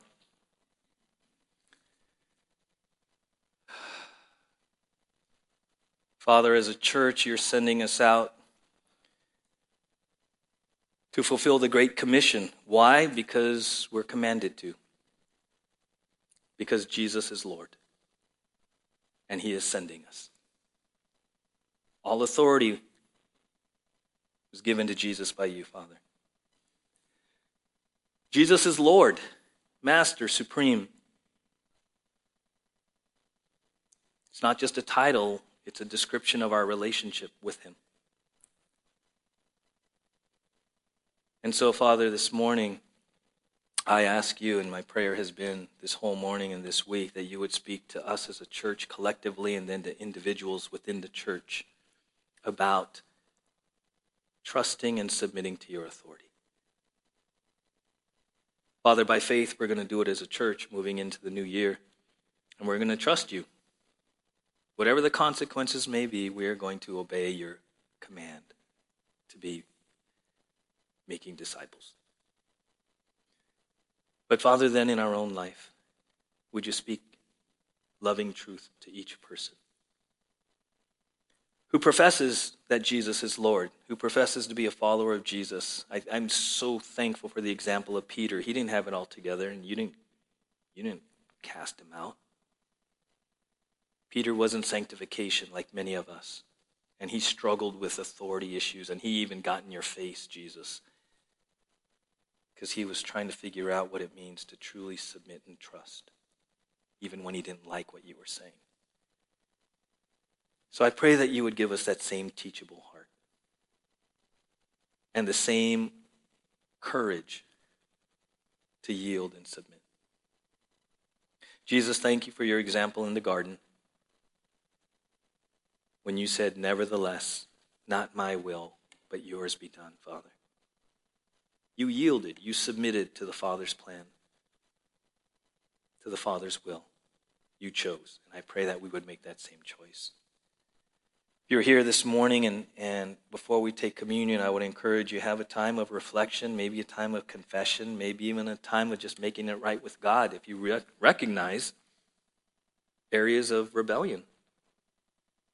Father, as a church, you're sending us out to fulfill the Great Commission. Why? Because we're commanded to. Because Jesus is Lord. And He is sending us. All authority was given to Jesus by you, Father. Jesus is Lord, Master, Supreme. It's not just a title, it's a description of our relationship with Him. And so, Father, this morning, I ask you, and my prayer has been this whole morning and this week, that you would speak to us as a church collectively and then to individuals within the church about trusting and submitting to your authority. Father, by faith, we're going to do it as a church moving into the new year, and we're going to trust you. Whatever the consequences may be, we are going to obey your command to be making disciples. But Father, then in our own life, would you speak loving truth to each person who professes that Jesus is Lord, who professes to be a follower of Jesus? I, am so thankful for the example of Peter. He didn't have it all together, and you didn't, you didn't cast him out. Peter was in sanctification like many of us, and he struggled with authority issues, and he even got in your face, Jesus, because he was trying to figure out what it means to truly submit and trust, even when he didn't like what you were saying. So I pray that you would give us that same teachable heart and the same courage to yield and submit. Jesus, thank you for your example in the garden when you said, Nevertheless, not my will, but yours be done, Father. You yielded, you submitted to the Father's plan, to the Father's will. You chose. And I pray that we would make that same choice. You're here this morning and, and before we take communion, I would encourage you have a time of reflection, maybe a time of confession, maybe even a time of just making it right with God. If you re- recognize areas of rebellion,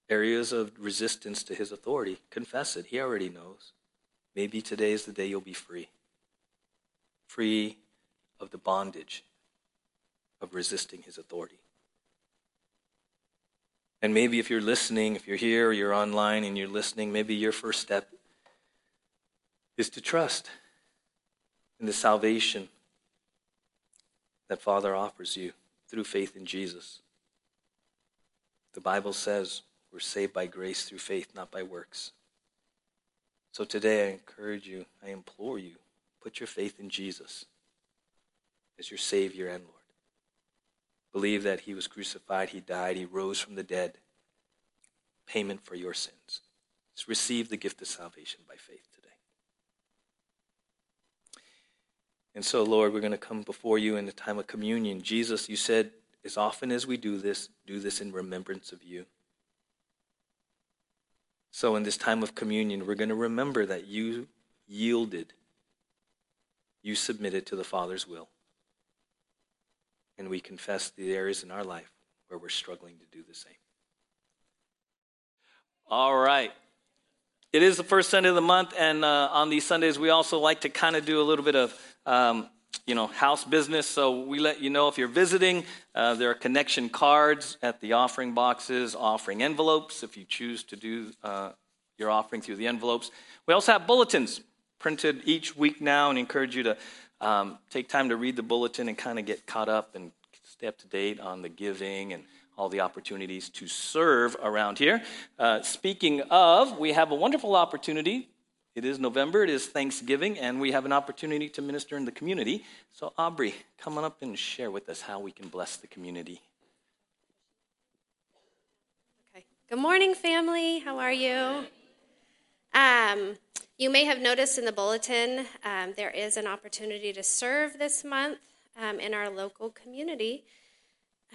areas of resistance to his authority, confess it. He already knows. Maybe today is the day you'll be free. Free of the bondage of resisting his authority. And maybe if you're listening, if you're here or you're online and you're listening, maybe your first step is to trust in the salvation that Father offers you through faith in Jesus. The Bible says we're saved by grace through faith, not by works. So today I encourage you, I implore you, put your faith in Jesus as your Savior and Lord. Believe that He was crucified, He died, He rose from the dead. Payment for your sins. Just receive the gift of salvation by faith today. And so, Lord, we're going to come before you in the time of communion. Jesus, you said, as often as we do this, do this in remembrance of you. So, in this time of communion, we're going to remember that you yielded, you submitted to the Father's will. And we confess the areas in our life where we're struggling to do the same. All right. It is the first Sunday of the month, and uh, on these Sundays, we also like to kind of do a little bit of um, you know, house business. So we let you know if you're visiting. Uh, there are connection cards at the offering boxes, offering envelopes if you choose to do uh, your offering through the envelopes. We also have bulletins printed each week now and encourage you to um, take time to read the bulletin and kind of get caught up and stay up to date on the giving and all the opportunities to serve around here. Uh, speaking of, we have a wonderful opportunity it is November, it is Thanksgiving, and we have an opportunity to minister in the community. So, Aubrey, come on up and share with us how we can bless the community. Okay. Good morning, family. How are you? Um, you may have noticed in the bulletin um, there is an opportunity to serve this month um, in our local community.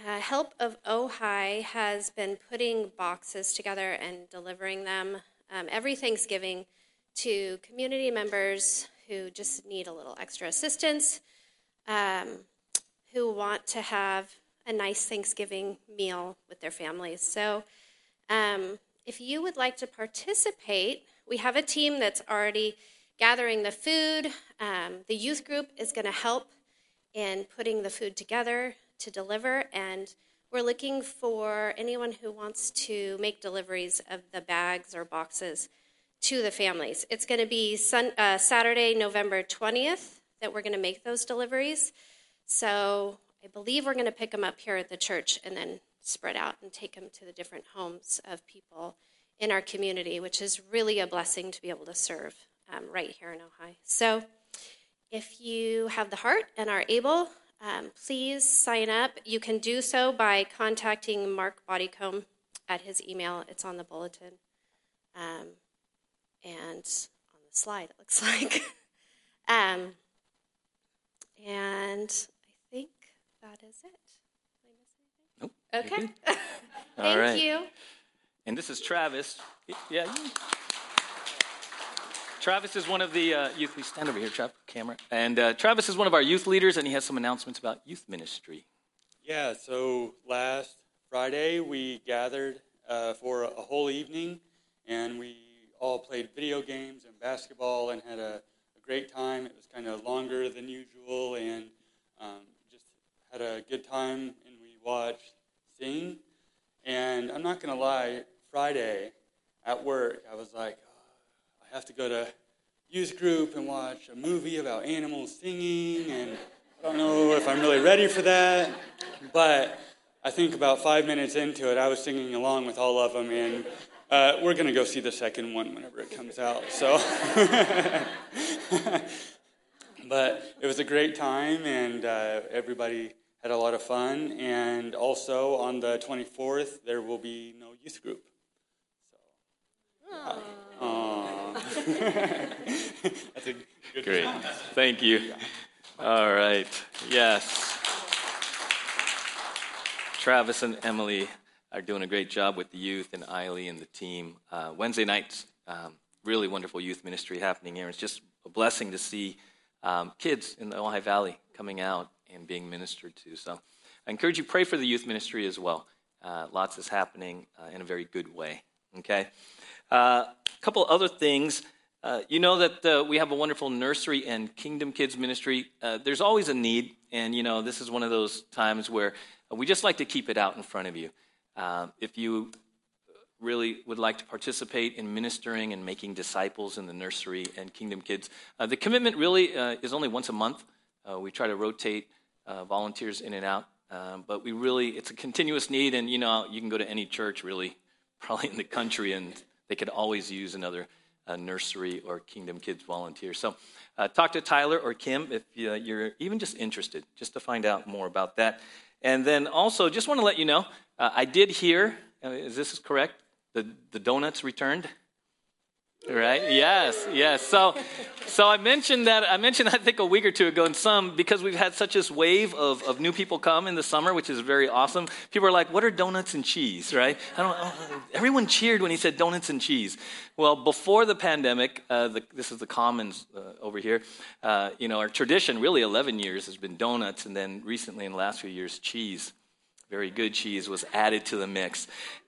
Uh, Help of Ojai has been putting boxes together and delivering them um, every Thanksgiving to community members who just need a little extra assistance, um, who want to have a nice Thanksgiving meal with their families. So, um, if you would like to participate, we have a team that's already gathering the food. Um, the youth group is going to help in putting the food together to deliver, and we're looking for anyone who wants to make deliveries of the bags or boxes to the families. It's going to be sun, uh, Saturday, November 20th, that we're going to make those deliveries. So I believe we're going to pick them up here at the church and then spread out and take them to the different homes of people in our community, which is really a blessing to be able to serve um, right here in Ojai. So if you have the heart and are able, um, please sign up. You can do so by contacting Mark Bodycomb at his email. It's on the bulletin. Um, and on the slide, it looks like. um, and I think that is it. Nope. Okay. Thank right. you. And this is Travis. Yeah. Travis is one of the uh, youth. We stand over here, Travis, camera. And uh, Travis is one of our youth leaders, and he has some announcements about youth ministry. Yeah, so last Friday we gathered uh, for a whole evening and we all played video games and basketball and had a, a great time. It was kind of longer than usual and um, just had a good time and we watched Sing. And I'm not going to lie, Friday at work I was like, "Oh, I have to go to youth group and watch a movie about animals singing and I don't know if I'm really ready for that, but I think about five minutes into it, I was singing along with all of them, and uh, we're going to go see the second one whenever it comes out. So, but it was a great time, and uh, everybody had a lot of fun. And also on the 24th, there will be no youth group. So, Aw. That's a good Great. Thank you. All right. Yes. Travis and Emily are doing a great job with the youth, and Eiley and the team. Uh, Wednesday nights, um, really wonderful youth ministry happening here. It's just a blessing to see um, kids in the Ojai Valley coming out and being ministered to. So I encourage you pray for the youth ministry as well. Uh, lots is happening uh, in a very good way. Okay. Uh, a couple other things. Uh, you know that uh, we have a wonderful nursery and Kingdom Kids ministry. Uh, there's always a need, and you know this is one of those times where we just like to keep it out in front of you. If you really would like to participate in ministering and making disciples in the nursery and Kingdom Kids, uh, the commitment really uh, is only once a month. Uh, we try to rotate uh, volunteers in and out, um, but we really it's a continuous need, and you know you can go to any church really, probably in the country, and they could always use another uh, nursery or Kingdom Kids volunteer. So uh, talk to Tyler or Kim if uh, you're even just interested, just to find out more about that. And then also, just want to let you know, uh, I did hear, uh, is this is correct? The, the donuts returned? Right? Yes, yes. So, so I mentioned that. I mentioned I think a week or two ago, and some because we've had such this wave of, of new people come in the summer, which is very awesome. People are like, "What are donuts and cheese?" Right? I don't. Everyone cheered when he said donuts and cheese. Well, before the pandemic, uh, the, this is the commons uh, over here. Uh, you know, our tradition, really, 11 years has been donuts, and then recently, in the last few years, cheese. Very good cheese was added to the mix.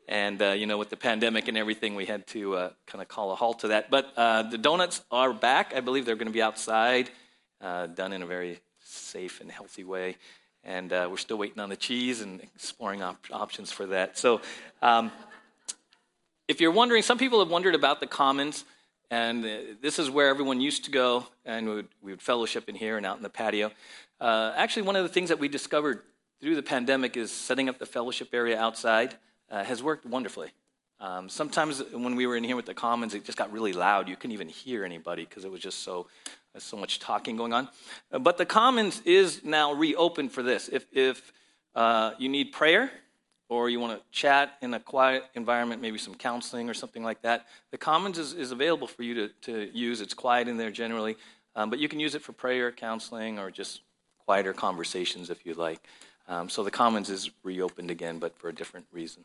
And, uh, you know, with the pandemic and everything, we had to uh, kind of call a halt to that. But uh, the donuts are back. I believe they're going to be outside, uh, done in a very safe and healthy way. And uh, we're still waiting on the cheese and exploring op- options for that. So, um, if you're wondering, some people have wondered about the commons. And uh, this is where everyone used to go, and we would, we would fellowship in here and out in the patio. Actually, one of the things that we discovered through the pandemic is setting up the fellowship area outside uh, has worked wonderfully. Um, sometimes when we were in here with the commons, it just got really loud. You couldn't even hear anybody because it was just so uh, so much talking going on. Uh, but the commons is now reopened for this. If if uh, you need prayer or you want to chat in a quiet environment, maybe some counseling or something like that, the commons is, is available for you to, to use. It's quiet in there generally, um, but you can use it for prayer, counseling, or just quieter conversations if you like. Um, so the Commons is reopened again, but for a different reason.